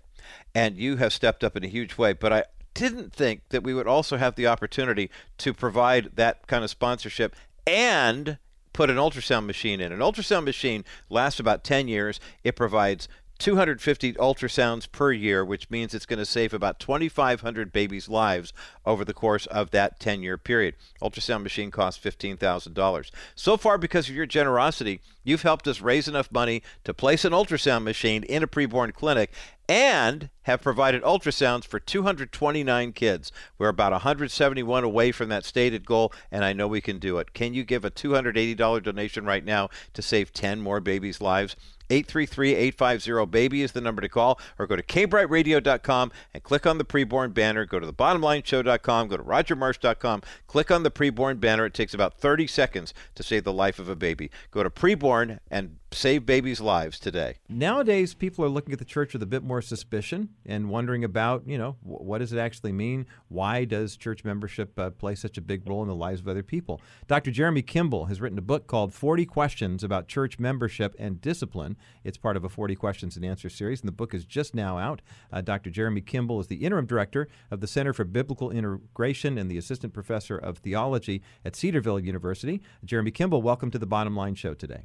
And you have stepped up in a huge way, but I didn't think that we would also have the opportunity to provide that kind of sponsorship and put an ultrasound machine in. An ultrasound machine lasts about 10 years. It provides 250 ultrasounds per year, which means it's going to save about 2,500 babies' lives over the course of that 10 year period. Ultrasound machine costs $15,000. So far, because of your generosity, you've helped us raise enough money to place an ultrasound machine in a preborn clinic and have provided ultrasounds for 229 kids. We're about 171 away from that stated goal, and I know we can do it. Can you give a $280 donation right now to save 10 more babies' lives? 833-850-BABY is the number to call, or go to kbrightradio.com and click on the preborn banner. Go to the bottomlineshow.com, go to rogermarsh.com, click on the preborn banner. It takes about 30 seconds to save the life of a baby. Go to preborn and save babies' lives today. Nowadays, people are looking at the church with a bit more suspicion and wondering about, you know, what does it actually mean? Why does church membership uh, play such a big role in the lives of other people? Dr. Jeremy Kimble has written a book called 40 Questions About Church Membership and Discipline. It's part of a 40 Questions and Answers series, and the book is just now out. Uh, Dr. Jeremy Kimble is the interim director of the Center for Biblical Integration and the assistant professor of theology at Cedarville University. Jeremy Kimble, welcome to the Bottom Line Show today.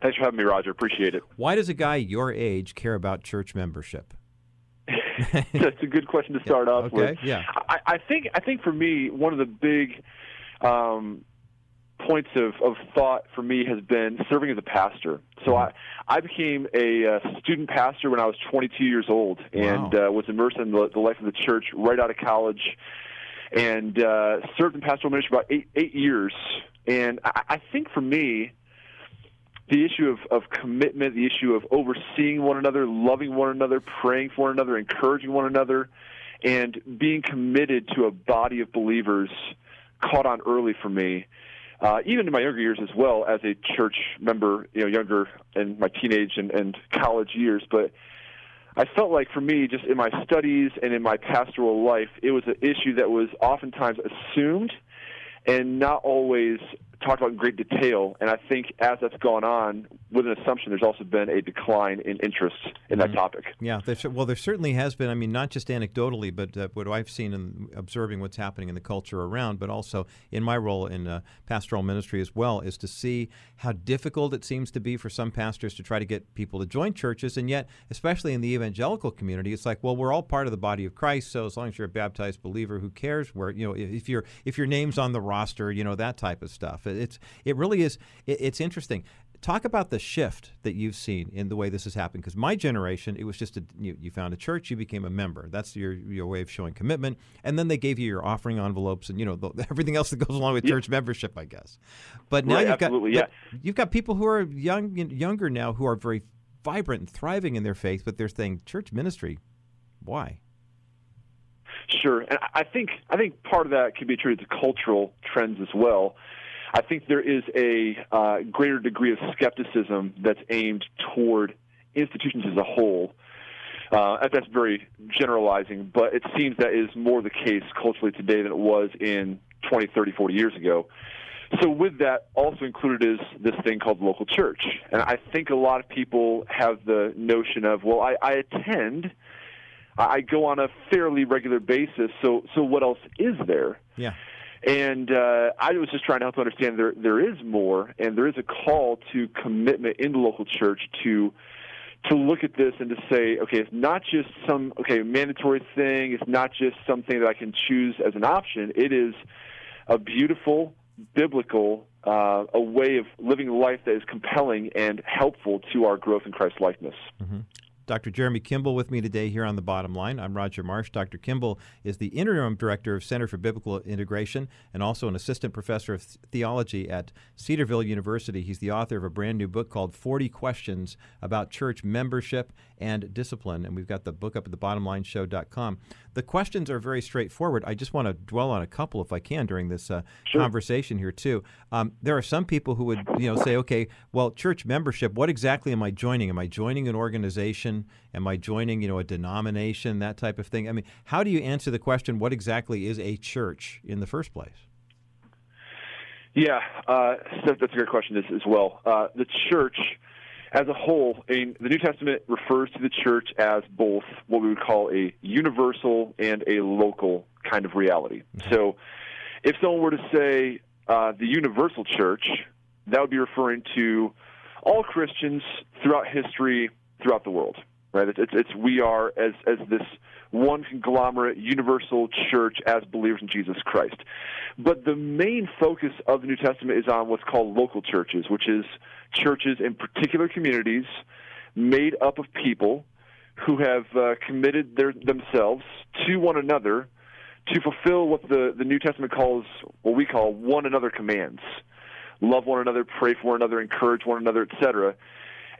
Thanks for having me, Roger. Appreciate it. Why does a guy your age care about church membership? That's a good question to start yeah. off okay. with. Yeah. I, I think I think for me one of the big um, points of, of thought for me has been serving as a pastor. So Mm-hmm. I I became a uh, student pastor when I was 22 years old and Wow. uh, was immersed in the, the life of the church right out of college, and uh, served in pastoral ministry about eight eight years. And I, I think for me, the issue of, of commitment, the issue of overseeing one another, loving one another, praying for one another, encouraging one another, and being committed to a body of believers caught on early for me. Uh, even in my younger years as well as a church member, you know, younger in my teenage and, and college years. But I felt like for me, just in my studies and in my pastoral life, it was an issue that was oftentimes assumed and not always talked about in great detail. And I think as that's gone on, with an assumption, there's also been a decline in interest in that topic. Yeah, well, there certainly has been. I mean, not just anecdotally, but uh, what I've seen in observing what's happening in the culture around, but also in my role in uh, pastoral ministry as well, is to see how difficult it seems to be for some pastors to try to get people to join churches, and yet, especially in the evangelical community, it's like, well, we're all part of the body of Christ, so as long as you're a baptized believer, who cares where you know if your if your name's on the roster, you know that type of stuff. It's it really is. It, it's interesting talk about the shift that you've seen in the way this has happened because my generation it was just a, you, you, found a church you became a member that's your your way of showing commitment and then they gave you your offering envelopes and you know the, everything else that goes along with Yeah. church membership i guess but now Right, you've got yeah. you've got people who are young younger now who are very vibrant and thriving in their faith but they're saying church ministry why Sure, and I- I think I think part of that could be attributed to cultural trends as well. I think there is a uh, greater degree of skepticism that's aimed toward institutions as a whole. Uh, that's very generalizing, but it seems that is more the case culturally today than it was in 20, 30, 40 years ago. So with that also included is this thing called local church. And I think a lot of people have the notion of, well, I, I attend, I go on a fairly regular basis, so so what else is there? yeah And uh, I was just trying to help them understand there there is more, and there is a call to commitment in the local church to to look at this and to say, okay, it's not just some okay mandatory thing. It's not just something that I can choose as an option. It is a beautiful biblical uh, a way of living life that is compelling and helpful to our growth in Christ likeness. Dr. Jeremy Kimble with me today here on the bottom line. I'm Roger Marsh. Dr. Kimble is the interim director of Center for Biblical Integration and also an assistant professor of theology at Cedarville University. He's the author of a brand new book called 40 Questions about Church Membership and Discipline. And we've got the book up at thebottomlineshow.com. The questions are very straightforward. I just want to dwell on a couple, if I can, during this uh, sure. conversation here, too. Um, there are some people who would you know, say, okay, well, church membership, what exactly am I joining? Am I joining an organization? Am I joining, you know, a denomination, that type of thing? I mean, how do you answer the question, what exactly is a church in the first place? Yeah, uh, that's a great question as, as well. Uh, the church as a whole, I mean, the New Testament refers to the church as both what we would call a universal and a local kind of reality. Mm-hmm. So, if someone were to say uh, the universal church, that would be referring to all Christians throughout history, throughout the world. Right? It's, it's, it's we are as as this one conglomerate universal church as believers in Jesus Christ. But the main focus of the New Testament is on what's called local churches, which is churches in particular communities made up of people who have uh, committed their, themselves to one another to fulfill what the, the New Testament calls, what we call one another commands. Love one another, pray for one another, encourage one another, etc.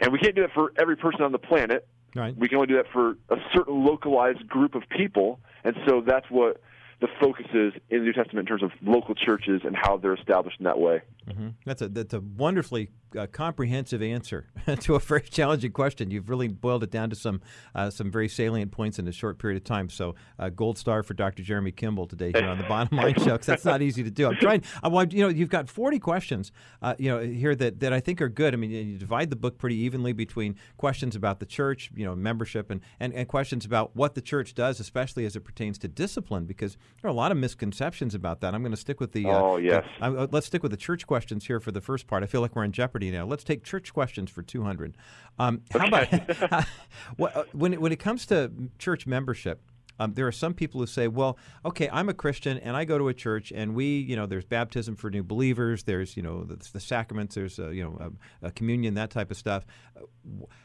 And we can't do that for every person on the planet. Right. We can only do that for a certain localized group of people. And so that's what the focus is in the New Testament in terms of local churches and how they're established in that way. Mm-hmm. That's a that's a wonderfully uh, comprehensive answer to a very challenging question. You've really boiled it down to some uh, some very salient points in a short period of time. So, uh, gold star for Dr. Jeremy Kimble today here on the Bottom Line Show. That's not easy to do. I'm trying. I want you know you've got 40 questions uh, you know here that, that I think are good. I mean, you divide the book pretty evenly between questions about the church, you know, membership, and, and and questions about what the church does, especially as it pertains to discipline, because there are a lot of misconceptions about that. I'm going to stick with the. Uh, oh yes. Uh, let's stick with the church questions here for the first part. I feel like we're in jeopardy now. Let's take church questions for 200. Um, how about uh, when it, when it comes to church membership? Um, there are some people who say, well, okay, I'm a Christian and I go to a church and we, you know, there's baptism for new believers, there's, you know, the, the sacraments, there's, uh, you know, a, a, communion, that type of stuff.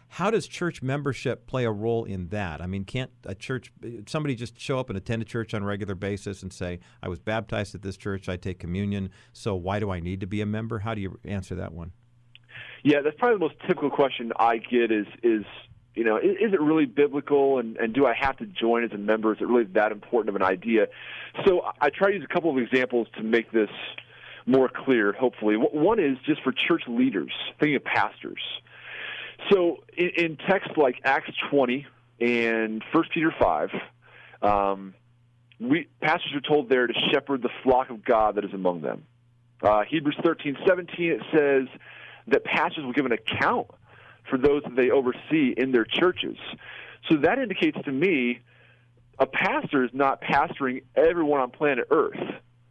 How does church membership play a role in that? I mean, can't a church, somebody just show up and attend a church on a regular basis and say, I was baptized at this church, I take communion, so why do I need to be a member? How do you answer that one? Yeah, that's probably the most typical question I get is is you know, is, is, it really biblical and, and do I have to join as a member? Is it really that important of an idea? So I try to use a couple of examples to make this more clear, hopefully. One is just for church leaders, thinking of pastors. So in, in texts like Acts 20 and 1 Peter 5, um, we, pastors are told there to shepherd the flock of God that is among them. Uh, Hebrews 13, 17, it says that pastors will give an account for those that they oversee in their churches. So that indicates to me a pastor is not pastoring everyone on planet Earth.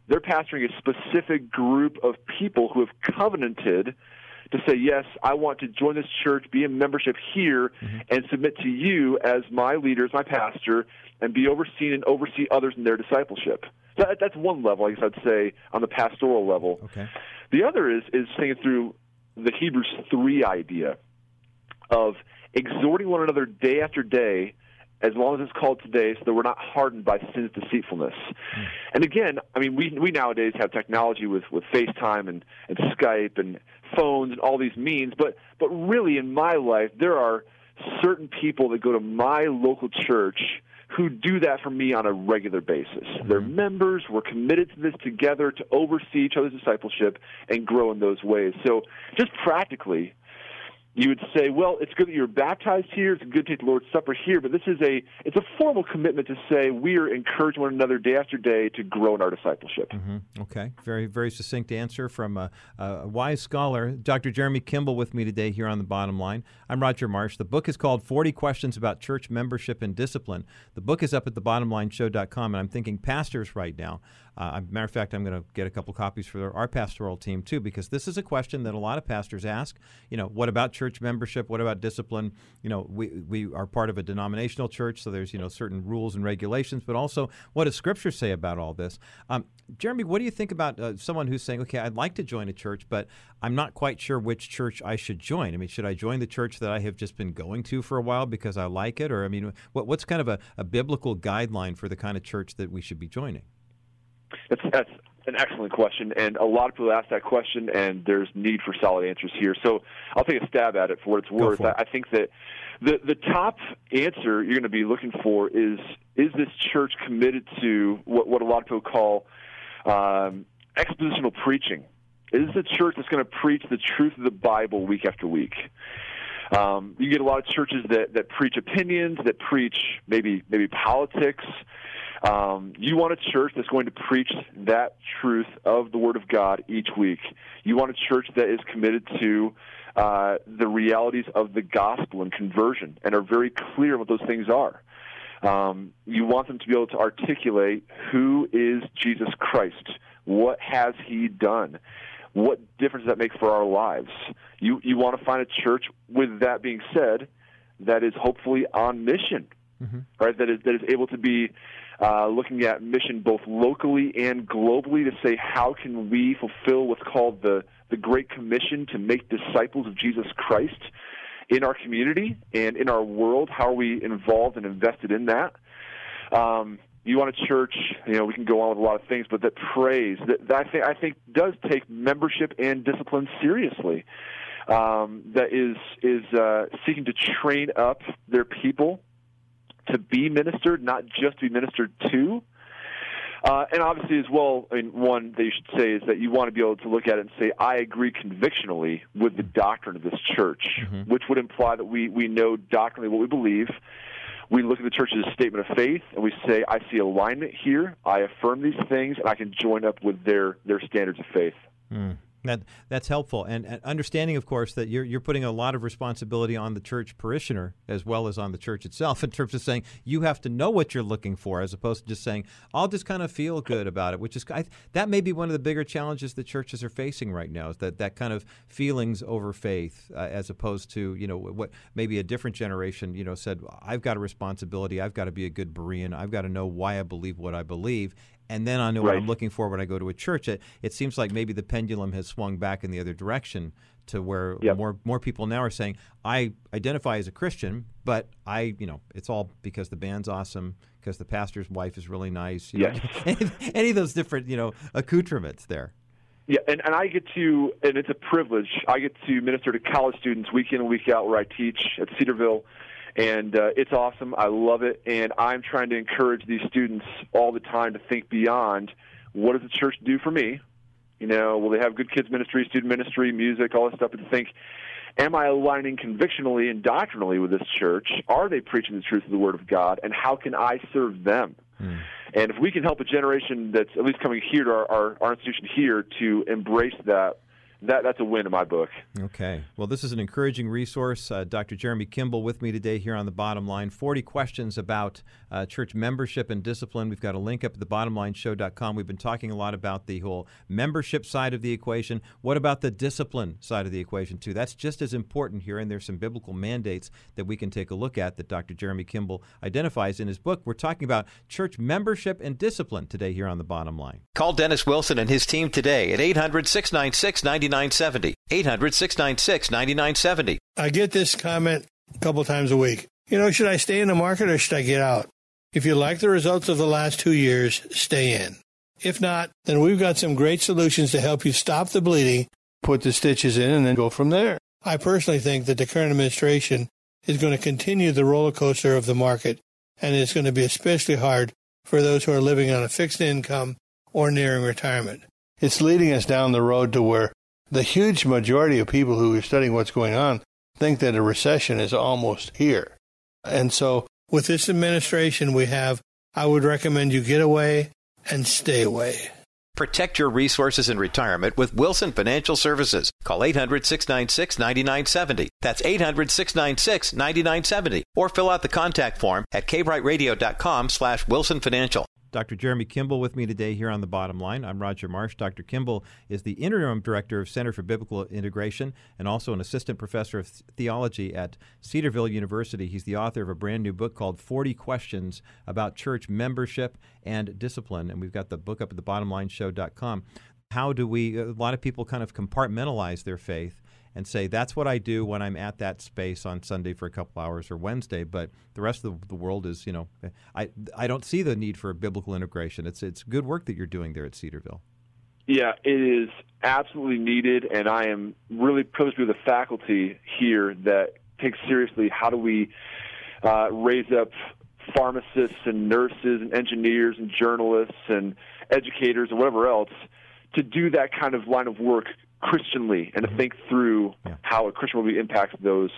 They're pastoring a specific group of people who have covenanted to say, Yes, I want to join this church, be in membership here, mm-hmm. and submit to you as my leader, as my pastor, and be overseen and oversee others in their discipleship. So that's one level, I guess I'd say, on the pastoral level. Okay. The other is, is thinking through the Hebrews 3 idea of exhorting one another day after day as long as it's called today, so that we're not hardened by sin's deceitfulness. Mm. And again, I mean, we we nowadays have technology with with FaceTime and and Skype and phones and all these means, but but really in my life there are certain people that go to my local church who do that for me on a regular basis. Mm-hmm. They're members. We're committed to this together to oversee each other's discipleship and grow in those ways. So, just practically, you would say, well, it's good that you're baptized here. It's good to take the Lord's Supper here, but this is a it's a formal commitment to say we are encouraging one another day after day to grow in our discipleship. Mm-hmm. Okay, very very succinct answer from a, a, wise scholar, Dr. Jeremy Kimble, with me today here on the Bottom Line. I'm Roger Marsh. The book is called 40 Questions About Church Membership and Discipline. The book is up at thebottomlineshow.com, and I'm thinking pastors right now. Uh, matter of fact, I'm going to get a couple copies for our pastoral team too, because this is a question that a lot of pastors ask. You know, what about church? membership? What about discipline? You know, we, we are part of a denominational church, so there's, you know, certain rules and regulations, but also what does Scripture say about all this? Um, Jeremy, what do you think about uh, someone who's saying, okay, I'd like to join a church, but I'm not quite sure which church I should join? I mean, should I join the church that I have just been going to for a while because I like it? Or, I mean, what, what's kind of a, a biblical guideline for the kind of church that we should be joining? That's, that's an excellent question, and a lot of people ask that question, and there's need for solid answers here. So I'll take a stab at it for what it's worth. it. I think that the the top answer you're going to be looking for is is this church committed to what what a lot of people call um, expositional preaching? Is this a church that's going to preach the truth of the Bible week after week? Um, you get a lot of churches that, that preach opinions, that preach maybe maybe politics. Um, you want a church that's going to preach that truth of the Word of God each week. You want a church that is committed to uh, the realities of the gospel and conversion and are very clear what those things are. Um, you want them to be able to articulate who is Jesus Christ, what has He done, what difference does that make for our lives. You you want to find a church. With that being said, that is hopefully on mission, mm-hmm. right? That is that is able to be uh, looking at mission both locally and globally to say how can we fulfill what's called the the Great Commission to make disciples of Jesus Christ in our community and in our world. How are we involved and invested in that? Um, you want a church, you know, we can go on with a lot of things, but that prays that, that I think I think does take membership and discipline seriously. Um, that is is uh, seeking to train up their people to be ministered, not just to be ministered to. Uh, and obviously, as well, I mean, one that you should say is that you want to be able to look at it and say, I agree convictionally with the doctrine of this church, mm-hmm. which would imply that we, we know doctrinally what we believe. We look at the church's statement of faith and we say, I see alignment here. I affirm these things, and I can join up with their, their standards of faith. Mm. That that's helpful, and, and, understanding, of course, that you're you're putting a lot of responsibility on the church parishioner as well as on the church itself in terms of saying you have to know what you're looking for, as opposed to just saying I'll just kind of feel good about it. Which is I, that may be one of the bigger challenges that churches are facing right now is that that kind of feelings over faith, uh, as opposed to you know what maybe a different generation you know said I've got a responsibility, I've got to be a good Berean, I've got to know why I believe what I believe, and then I know right. what I'm looking for when I go to a church. It, it seems like maybe the pendulum has swung back in the other direction to where yep. more more people now are saying I identify as a Christian, but I you know it's all because the band's awesome, because the pastor's wife is really nice. yes. any, any of those different you know accoutrements there. Yeah, and, and I get to, and it's a privilege. I get to minister to college students week in and week out where I teach at Cedarville and uh, it's awesome. I love it, and I'm trying to encourage these students all the time to think beyond what does the church do for me. You know, will they have good kids ministry, student ministry, music, all this stuff, and to think, am I aligning convictionally and doctrinally with this church? Are they preaching the truth of the Word of God, and how can I serve them? Mm. And if we can help a generation that's at least coming here to our, our, our institution here to embrace that that that's a win in my book. Okay. Well, this is an encouraging resource. Uh, Dr. Jeremy Kimble with me today here on the bottom line. 40 questions about uh, church membership and discipline. We've got a link up at thebottomlineshow.com. We've been talking a lot about the whole membership side of the equation. What about the discipline side of the equation, too? That's just as important here, and there's some biblical mandates that we can take a look at that Dr. Jeremy Kimble identifies in his book. We're talking about church membership and discipline today here on the bottom line. Call Dennis Wilson and his team today at 800 696 9970. 800 696 9970. I get this comment a couple times a week. You know, should I stay in the market or should I get out? If you like the results of the last two years, stay in. If not, then we've got some great solutions to help you stop the bleeding, put the stitches in, and then go from there. I personally think that the current administration is going to continue the roller coaster of the market, and it's going to be especially hard for those who are living on a fixed income or nearing retirement. It's leading us down the road to where the huge majority of people who are studying what's going on think that a recession is almost here. And so, with this administration we have, I would recommend you get away and stay away. Protect your resources in retirement with Wilson Financial Services. Call 800 696 9970. That's 800 696 9970. Or fill out the contact form at kbrightradio.com slash Wilson Financial. Dr. Jeremy Kimble with me today here on the bottom line. I'm Roger Marsh. Dr. Kimble is the interim director of Center for Biblical Integration and also an assistant professor of theology at Cedarville University. He's the author of a brand new book called 40 Questions about Church Membership and Discipline. And we've got the book up at thebottomlineshow.com. How do we, a lot of people kind of compartmentalize their faith and say that's what I do when I'm at that space on Sunday for a couple hours or Wednesday. But the rest of the world is, you know, I I don't see the need for a biblical integration. It's it's good work that you're doing there at Cedarville. Yeah, it is absolutely needed, and I am really privileged with the faculty here that takes seriously how do we uh, raise up pharmacists and nurses and engineers and journalists and educators and whatever else to do that kind of line of work Christianly and to think through yeah. how a Christian will be impacts those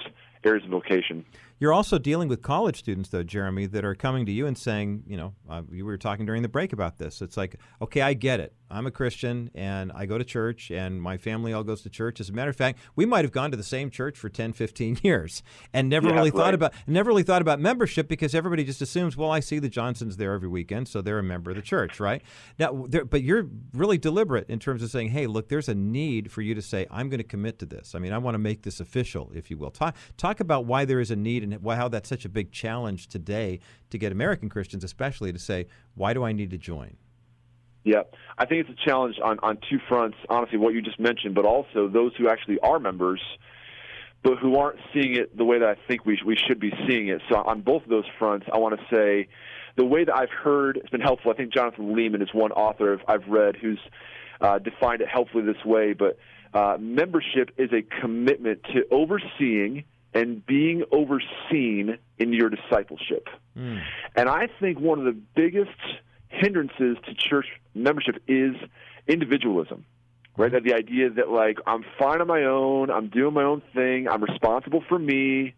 areas of vocation. You're also dealing with college students, though, Jeremy, that are coming to you and saying, you know, uh, you were talking during the break about this. It's like, okay, I get it. I'm a Christian and I go to church and my family all goes to church. As a matter of fact, we might have gone to the same church for 10, 15 years and never yeah, really right. thought about never really thought about membership because everybody just assumes, well, I see the Johnsons there every weekend, so they're a member of the church, right? Now, but you're really deliberate in terms of saying, hey, look, there's a need for you to say, I'm going to commit to this. I mean, I want to make this official, if you will. Talk talk about why there is a need and how that's such a big challenge today to get American Christians, especially, to say, why do I need to join? Yeah, I think it's a challenge on, on two fronts, honestly, what you just mentioned, but also those who actually are members, but who aren't seeing it the way that I think we, we should be seeing it. So, on both of those fronts, I want to say the way that I've heard it's been helpful. I think Jonathan Leeman is one author I've read who's uh, defined it helpfully this way, but uh, membership is a commitment to overseeing and being overseen in your discipleship. Mm. And I think one of the biggest hindrances to church membership is individualism right that the idea that like i'm fine on my own i'm doing my own thing i'm responsible for me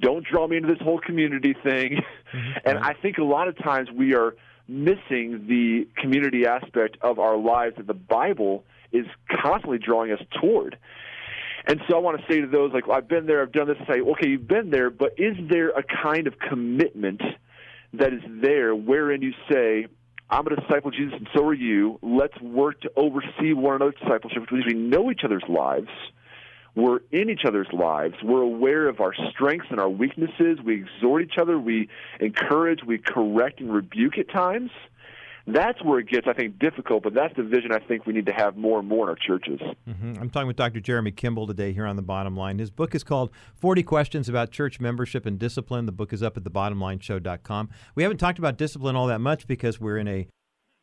don't draw me into this whole community thing mm-hmm. and i think a lot of times we are missing the community aspect of our lives that the bible is constantly drawing us toward and so I want to say to those, like, I've been there, I've done this, say, okay, you've been there, but is there a kind of commitment that is there wherein you say, I'm a disciple of Jesus, and so are you. Let's work to oversee one another's discipleship, which means we know each other's lives. We're in each other's lives. We're aware of our strengths and our weaknesses. We exhort each other. We encourage. We correct and rebuke at times. That's where it gets, I think, difficult, but that's the vision I think we need to have more and more in our churches. Mm-hmm. I'm talking with Dr. Jeremy Kimble today here on The Bottom Line. His book is called 40 Questions About Church Membership and Discipline. The book is up at thebottomlineshow.com. We haven't talked about discipline all that much because we're in a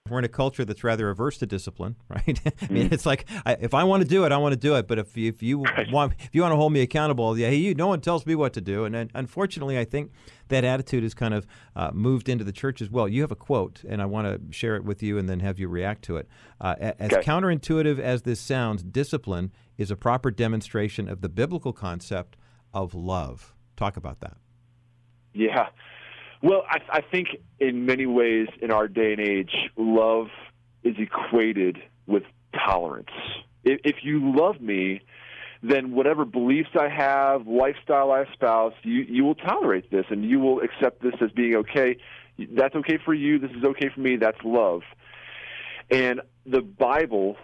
we're in a culture that's rather averse to discipline, right? I mean, mm. it's like I, if I want to do it, I want to do it. But if you, if you want if you want to hold me accountable, yeah, you, no one tells me what to do. And, and unfortunately, I think that attitude has kind of uh, moved into the church as well. You have a quote, and I want to share it with you, and then have you react to it. Uh, as okay. counterintuitive as this sounds, discipline is a proper demonstration of the biblical concept of love. Talk about that. Yeah. Well, I, I think in many ways in our day and age, love is equated with tolerance. If, if you love me, then whatever beliefs I have, lifestyle I espouse, you, you will tolerate this and you will accept this as being okay. That's okay for you. This is okay for me. That's love. And the Bible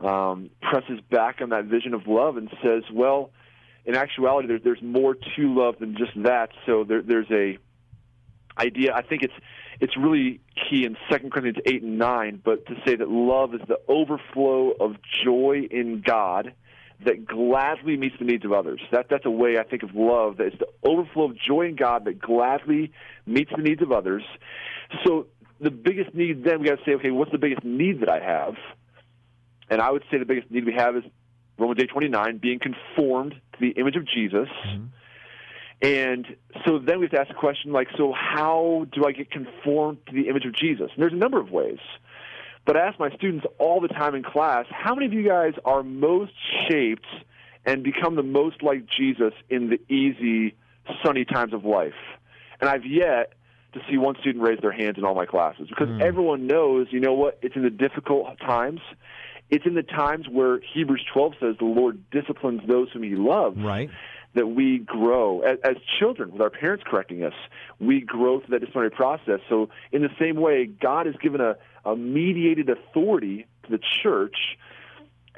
um, presses back on that vision of love and says, well, in actuality, there, there's more to love than just that. So there, there's a idea. I think it's it's really key in Second Corinthians eight and nine, but to say that love is the overflow of joy in God that gladly meets the needs of others. That that's a way I think of love that is the overflow of joy in God that gladly meets the needs of others. So the biggest need then we got to say, okay, what's the biggest need that I have? And I would say the biggest need we have is Romans eight twenty nine, being conformed to the image of Jesus. Mm-hmm and so then we have to ask the question like, so how do I get conformed to the image of Jesus? And there's a number of ways. But I ask my students all the time in class, how many of you guys are most shaped and become the most like Jesus in the easy, sunny times of life? And I've yet to see one student raise their hands in all my classes because mm. everyone knows, you know what, it's in the difficult times. It's in the times where Hebrews 12 says the Lord disciplines those whom he loves. Right that we grow as, as children with our parents correcting us. We grow through that disciplinary process. So, in the same way, God has given a, a mediated authority to the church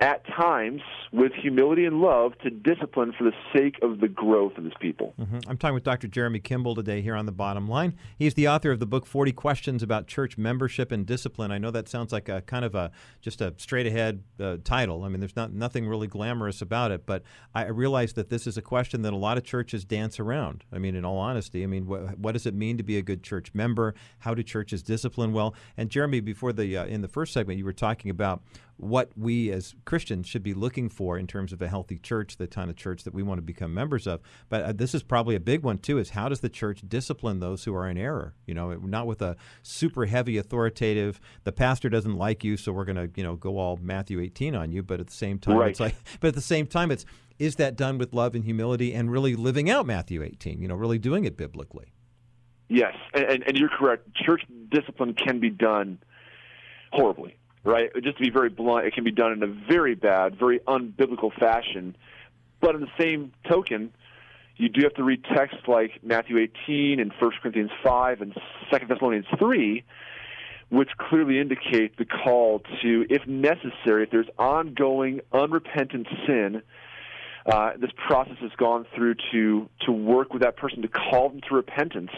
at times with humility and love to discipline for the sake of the growth of his people. Mm-hmm. I'm talking with Dr. Jeremy Kimble today here on the bottom line. He's the author of the book 40 Questions About Church Membership and Discipline. I know that sounds like a kind of a just a straight ahead uh, title. I mean, there's not nothing really glamorous about it, but I realize that this is a question that a lot of churches dance around. I mean, in all honesty, I mean, wh- what does it mean to be a good church member? How do churches discipline well? And Jeremy, before the uh, in the first segment, you were talking about what we as Christians should be looking for in terms of a healthy church, the kind of church that we want to become members of. But uh, this is probably a big one too: is how does the church discipline those who are in error? You know, not with a super heavy authoritative. The pastor doesn't like you, so we're going to you know go all Matthew 18 on you. But at the same time, right. it's like, but at the same time, it's is that done with love and humility and really living out Matthew 18? You know, really doing it biblically. Yes, and, and you're correct. Church discipline can be done horribly right? Just to be very blunt, it can be done in a very bad, very unbiblical fashion. But in the same token, you do have to read texts like Matthew 18 and 1 Corinthians 5 and 2 Thessalonians 3, which clearly indicate the call to, if necessary, if there's ongoing unrepentant sin, uh, this process has gone through to to work with that person to call them to repentance,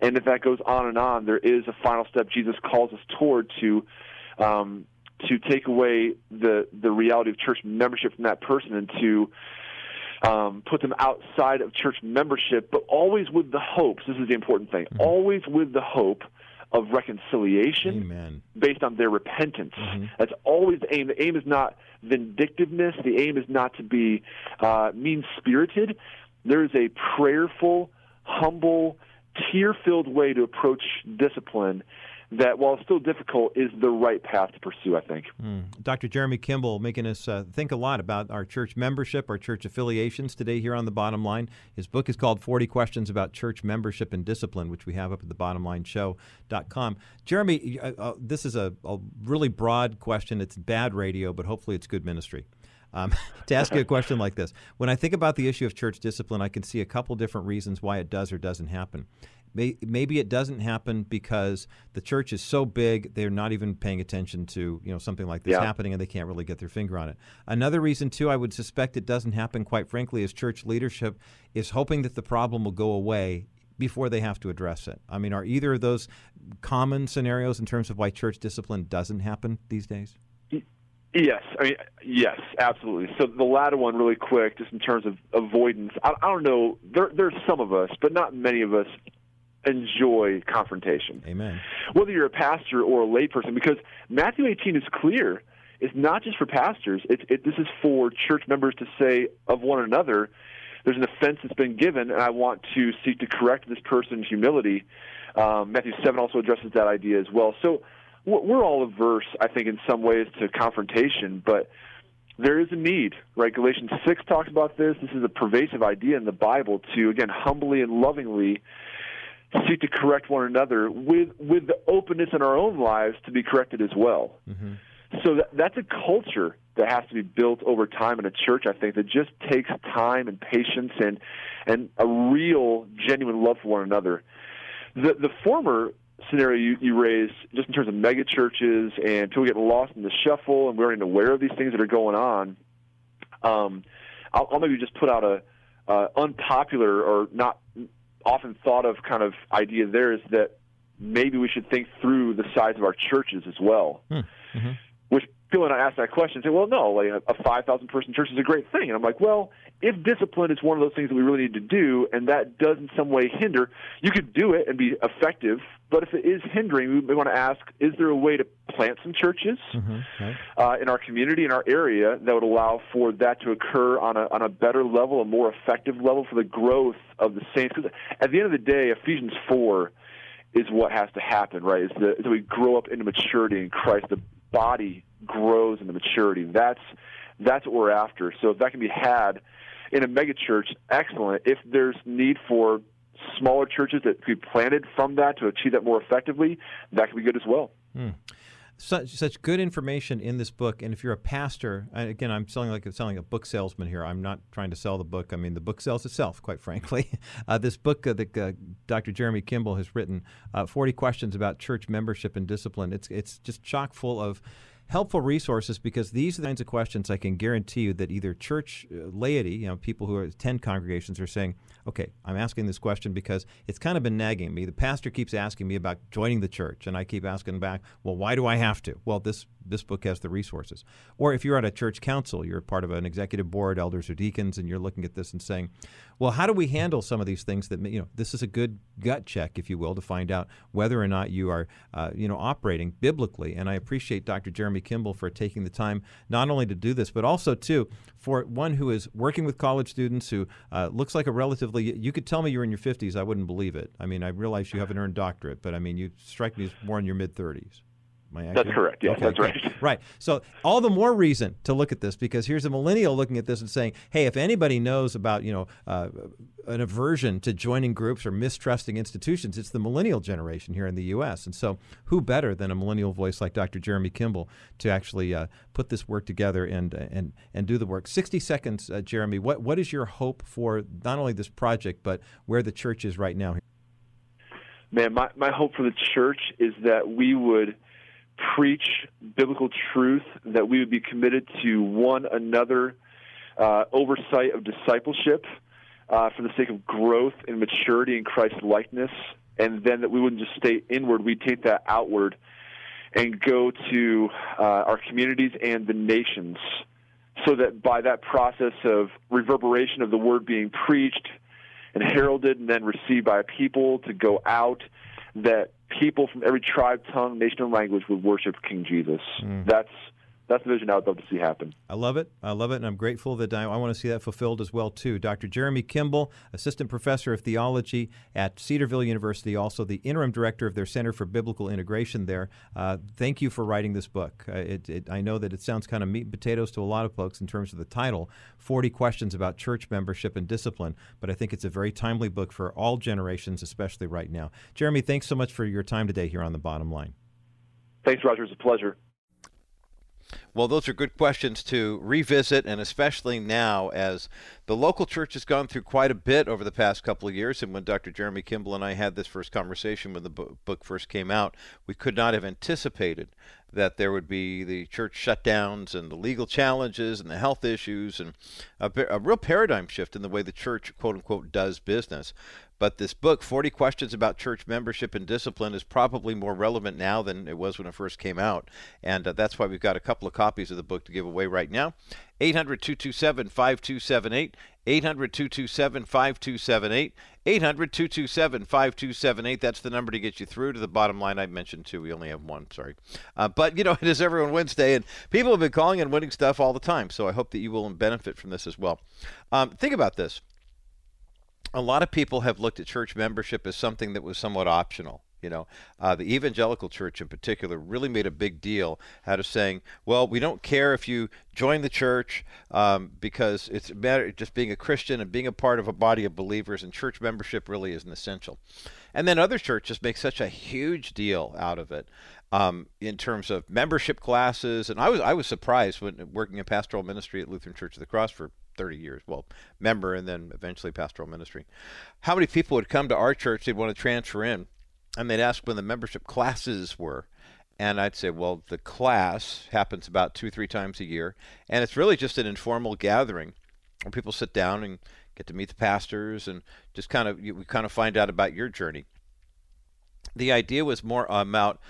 and if that goes on and on, there is a final step Jesus calls us toward to um, to take away the the reality of church membership from that person and to um, put them outside of church membership, but always with the hopes. This is the important thing. Mm-hmm. Always with the hope of reconciliation Amen. based on their repentance. Mm-hmm. That's always the aim. The aim is not vindictiveness. The aim is not to be uh, mean spirited. There is a prayerful, humble, tear filled way to approach discipline that, while still difficult, is the right path to pursue, I think. Mm. Dr. Jeremy Kimble making us uh, think a lot about our church membership, our church affiliations today here on The Bottom Line. His book is called 40 Questions About Church Membership and Discipline, which we have up at thebottomlineshow.com. Jeremy, uh, uh, this is a, a really broad question. It's bad radio, but hopefully it's good ministry. Um, to ask you a question like this. When I think about the issue of church discipline, I can see a couple different reasons why it does or doesn't happen. Maybe it doesn't happen because the church is so big they're not even paying attention to you know something like this yeah. happening and they can't really get their finger on it. Another reason too, I would suspect it doesn't happen. Quite frankly, is church leadership is hoping that the problem will go away before they have to address it. I mean, are either of those common scenarios in terms of why church discipline doesn't happen these days? Yes, I mean yes, absolutely. So the latter one, really quick, just in terms of avoidance. I, I don't know. There, there's some of us, but not many of us enjoy confrontation. Amen. Whether you're a pastor or a layperson, because Matthew 18 is clear. It's not just for pastors. It, it, this is for church members to say of one another, there's an offense that's been given, and I want to seek to correct this person in humility. Um, Matthew 7 also addresses that idea as well. So we're all averse, I think, in some ways to confrontation, but there is a need, right? Galatians 6 talks about this. This is a pervasive idea in the Bible to, again, humbly and lovingly seek to correct one another with with the openness in our own lives to be corrected as well. Mm-hmm. So that, that's a culture that has to be built over time in a church. I think that just takes time and patience and and a real genuine love for one another. The the former scenario you, you raised, just in terms of mega churches and people getting lost in the shuffle, and we aren't aware of these things that are going on. Um, I'll, I'll maybe just put out a uh, unpopular or not often thought of kind of idea there is that maybe we should think through the size of our churches as well. Hmm. Mm-hmm. People when I ask that question say, well, no, like a, a 5,000 person church is a great thing. And I'm like, well, if discipline is one of those things that we really need to do and that does in some way hinder, you could do it and be effective. But if it is hindering, we, want to ask, is there a way to plant some churches mm-hmm. uh, in our community, in our area, that would allow for that to occur on a, on a better level, a more effective level for the growth of the saints? Because at the end of the day, Ephesians 4 is what has to happen, right? Is that we grow up into maturity in Christ. The body grows into maturity. That's that's what we're after. So if that can be had in a megachurch, excellent. If there's need for smaller churches that could be planted from that to achieve that more effectively, that can be good as well. Hmm. such such good information in this book. And if you're a pastor, again, I'm selling like I'm selling a book salesman here. I'm not trying to sell the book. I mean, the book sells itself, quite frankly. Uh, this book uh, that uh, Dr. Jeremy Kimble has written, uh, 40 questions about church membership and discipline. It's it's just chock full of helpful resources because these are the kinds of questions I can guarantee you that either church uh, laity, you know, people who attend congregations are saying, okay, I'm asking this question because it's kind of been nagging me. The pastor keeps asking me about joining the church, and I keep asking back, well, why do I have to? Well, this this book has the resources. Or if you're at a church council, you're part of an executive board, elders or deacons, and you're looking at this and saying, well, how do we handle some of these things that, you know, this is a good gut check, if you will, to find out whether or not you are, uh, you know, operating biblically. And I appreciate Dr. Jeremy Kimble for taking the time not only to do this, but also, too, for one who is working with college students who uh, looks like a relatively, you could tell me you're in your 50s, I wouldn't believe it. I mean, I realize you have an earned doctorate, but I mean, you strike me as more in your mid 30s. That's correct. Yeah, okay, that's right. Right. So all the more reason to look at this because here's a millennial looking at this and saying, "Hey, if anybody knows about you know uh, an aversion to joining groups or mistrusting institutions, it's the millennial generation here in the U.S." And so, who better than a millennial voice like Dr. Jeremy Kimble to actually uh, put this work together and and and do the work? Sixty seconds, uh, Jeremy. What what is your hope for not only this project but where the church is right now? Man, my my hope for the church is that we would preach biblical truth, that we would be committed to one another uh, oversight of discipleship uh, for the sake of growth and maturity in Christ's likeness, and then that we wouldn't just stay inward, we'd take that outward and go to uh, our communities and the nations so that by that process of reverberation of the word being preached and heralded and then received by a people to go out that people from every tribe, tongue, nation, and language would worship King Jesus. Mm. That's that's the vision I would love to see happen. I love it. I love it, and I'm grateful that I, I, want to see that fulfilled as well too. Dr. Jeremy Kimble, assistant professor of theology at Cedarville University, also the interim director of their Center for Biblical Integration. There, uh, thank you for writing this book. Uh, it, it, I know that it sounds kind of meat and potatoes to a lot of folks in terms of the title, 40 questions about church membership and discipline, but I think it's a very timely book for all generations, especially right now. Jeremy, thanks so much for your time today here on the Bottom Line. Thanks, Roger. It's a pleasure. Well, those are good questions to revisit, and especially now as the local church has gone through quite a bit over the past couple of years. And when Dr. Jeremy Kimble and I had this first conversation when the book first came out, we could not have anticipated that there would be the church shutdowns and the legal challenges and the health issues and a, a real paradigm shift in the way the church, quote unquote, does business. But this book, 40 Questions About Church Membership and Discipline, is probably more relevant now than it was when it first came out. And uh, that's why we've got a couple of copies of the book to give away right now. 800 227 5278. 800 227 5278. 800 227 5278. That's the number to get you through to the bottom line I mentioned, too. We only have one, sorry. Uh, but, you know, it is Everyone Wednesday, and people have been calling and winning stuff all the time. So I hope that you will benefit from this as well. Um, think about this a lot of people have looked at church membership as something that was somewhat optional. You know, uh, the evangelical church in particular really made a big deal out of saying, well, we don't care if you join the church um, because it's matter just being a Christian and being a part of a body of believers, and church membership really isn't essential. And then other churches make such a huge deal out of it um, in terms of membership classes. And I was I was surprised when working in pastoral ministry at Lutheran Church of the Cross for 30 years, well, member and then eventually pastoral ministry. How many people would come to our church, they'd want to transfer in, and they'd ask when the membership classes were. And I'd say, well, the class happens about two, three times a year, and it's really just an informal gathering where people sit down and get to meet the pastors and just kind of we kind of find out about your journey. The idea was more about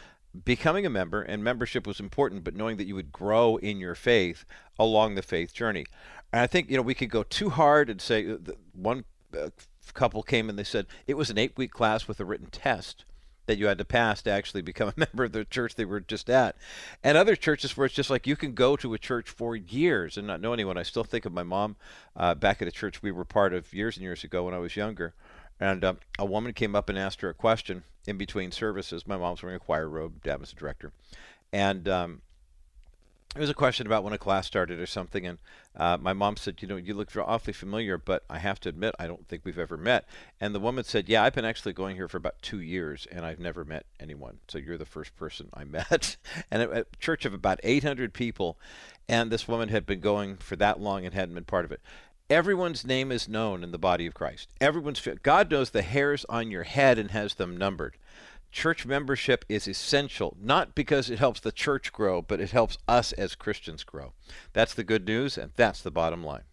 becoming a member, and membership was important, but knowing that you would grow in your faith along the faith journey. And I think you know we could go too hard and say uh, one uh, couple came and they said it was an eight-week class with a written test that you had to pass to actually become a member of the church they were just at. And other churches where it's just like you can go to a church for years and not know anyone. I still think of my mom uh, back at a church we were part of years and years ago when I was younger. And um, a woman came up and asked her a question in between services. My mom's wearing a choir robe, dad was a director. And um, it was a question about when a class started or something, and uh, my mom said, "You know, you look awfully familiar, but I have to admit, I don't think we've ever met." And the woman said, "Yeah, I've been actually going here for about two years, and I've never met anyone. So you're the first person I met." and a church of about 800 people, and this woman had been going for that long and hadn't been part of it. Everyone's name is known in the body of Christ. Everyone's God knows the hairs on your head and has them numbered church membership is essential, not because it helps the church grow, but it helps us as Christians grow. That's the good news, and that's the bottom line.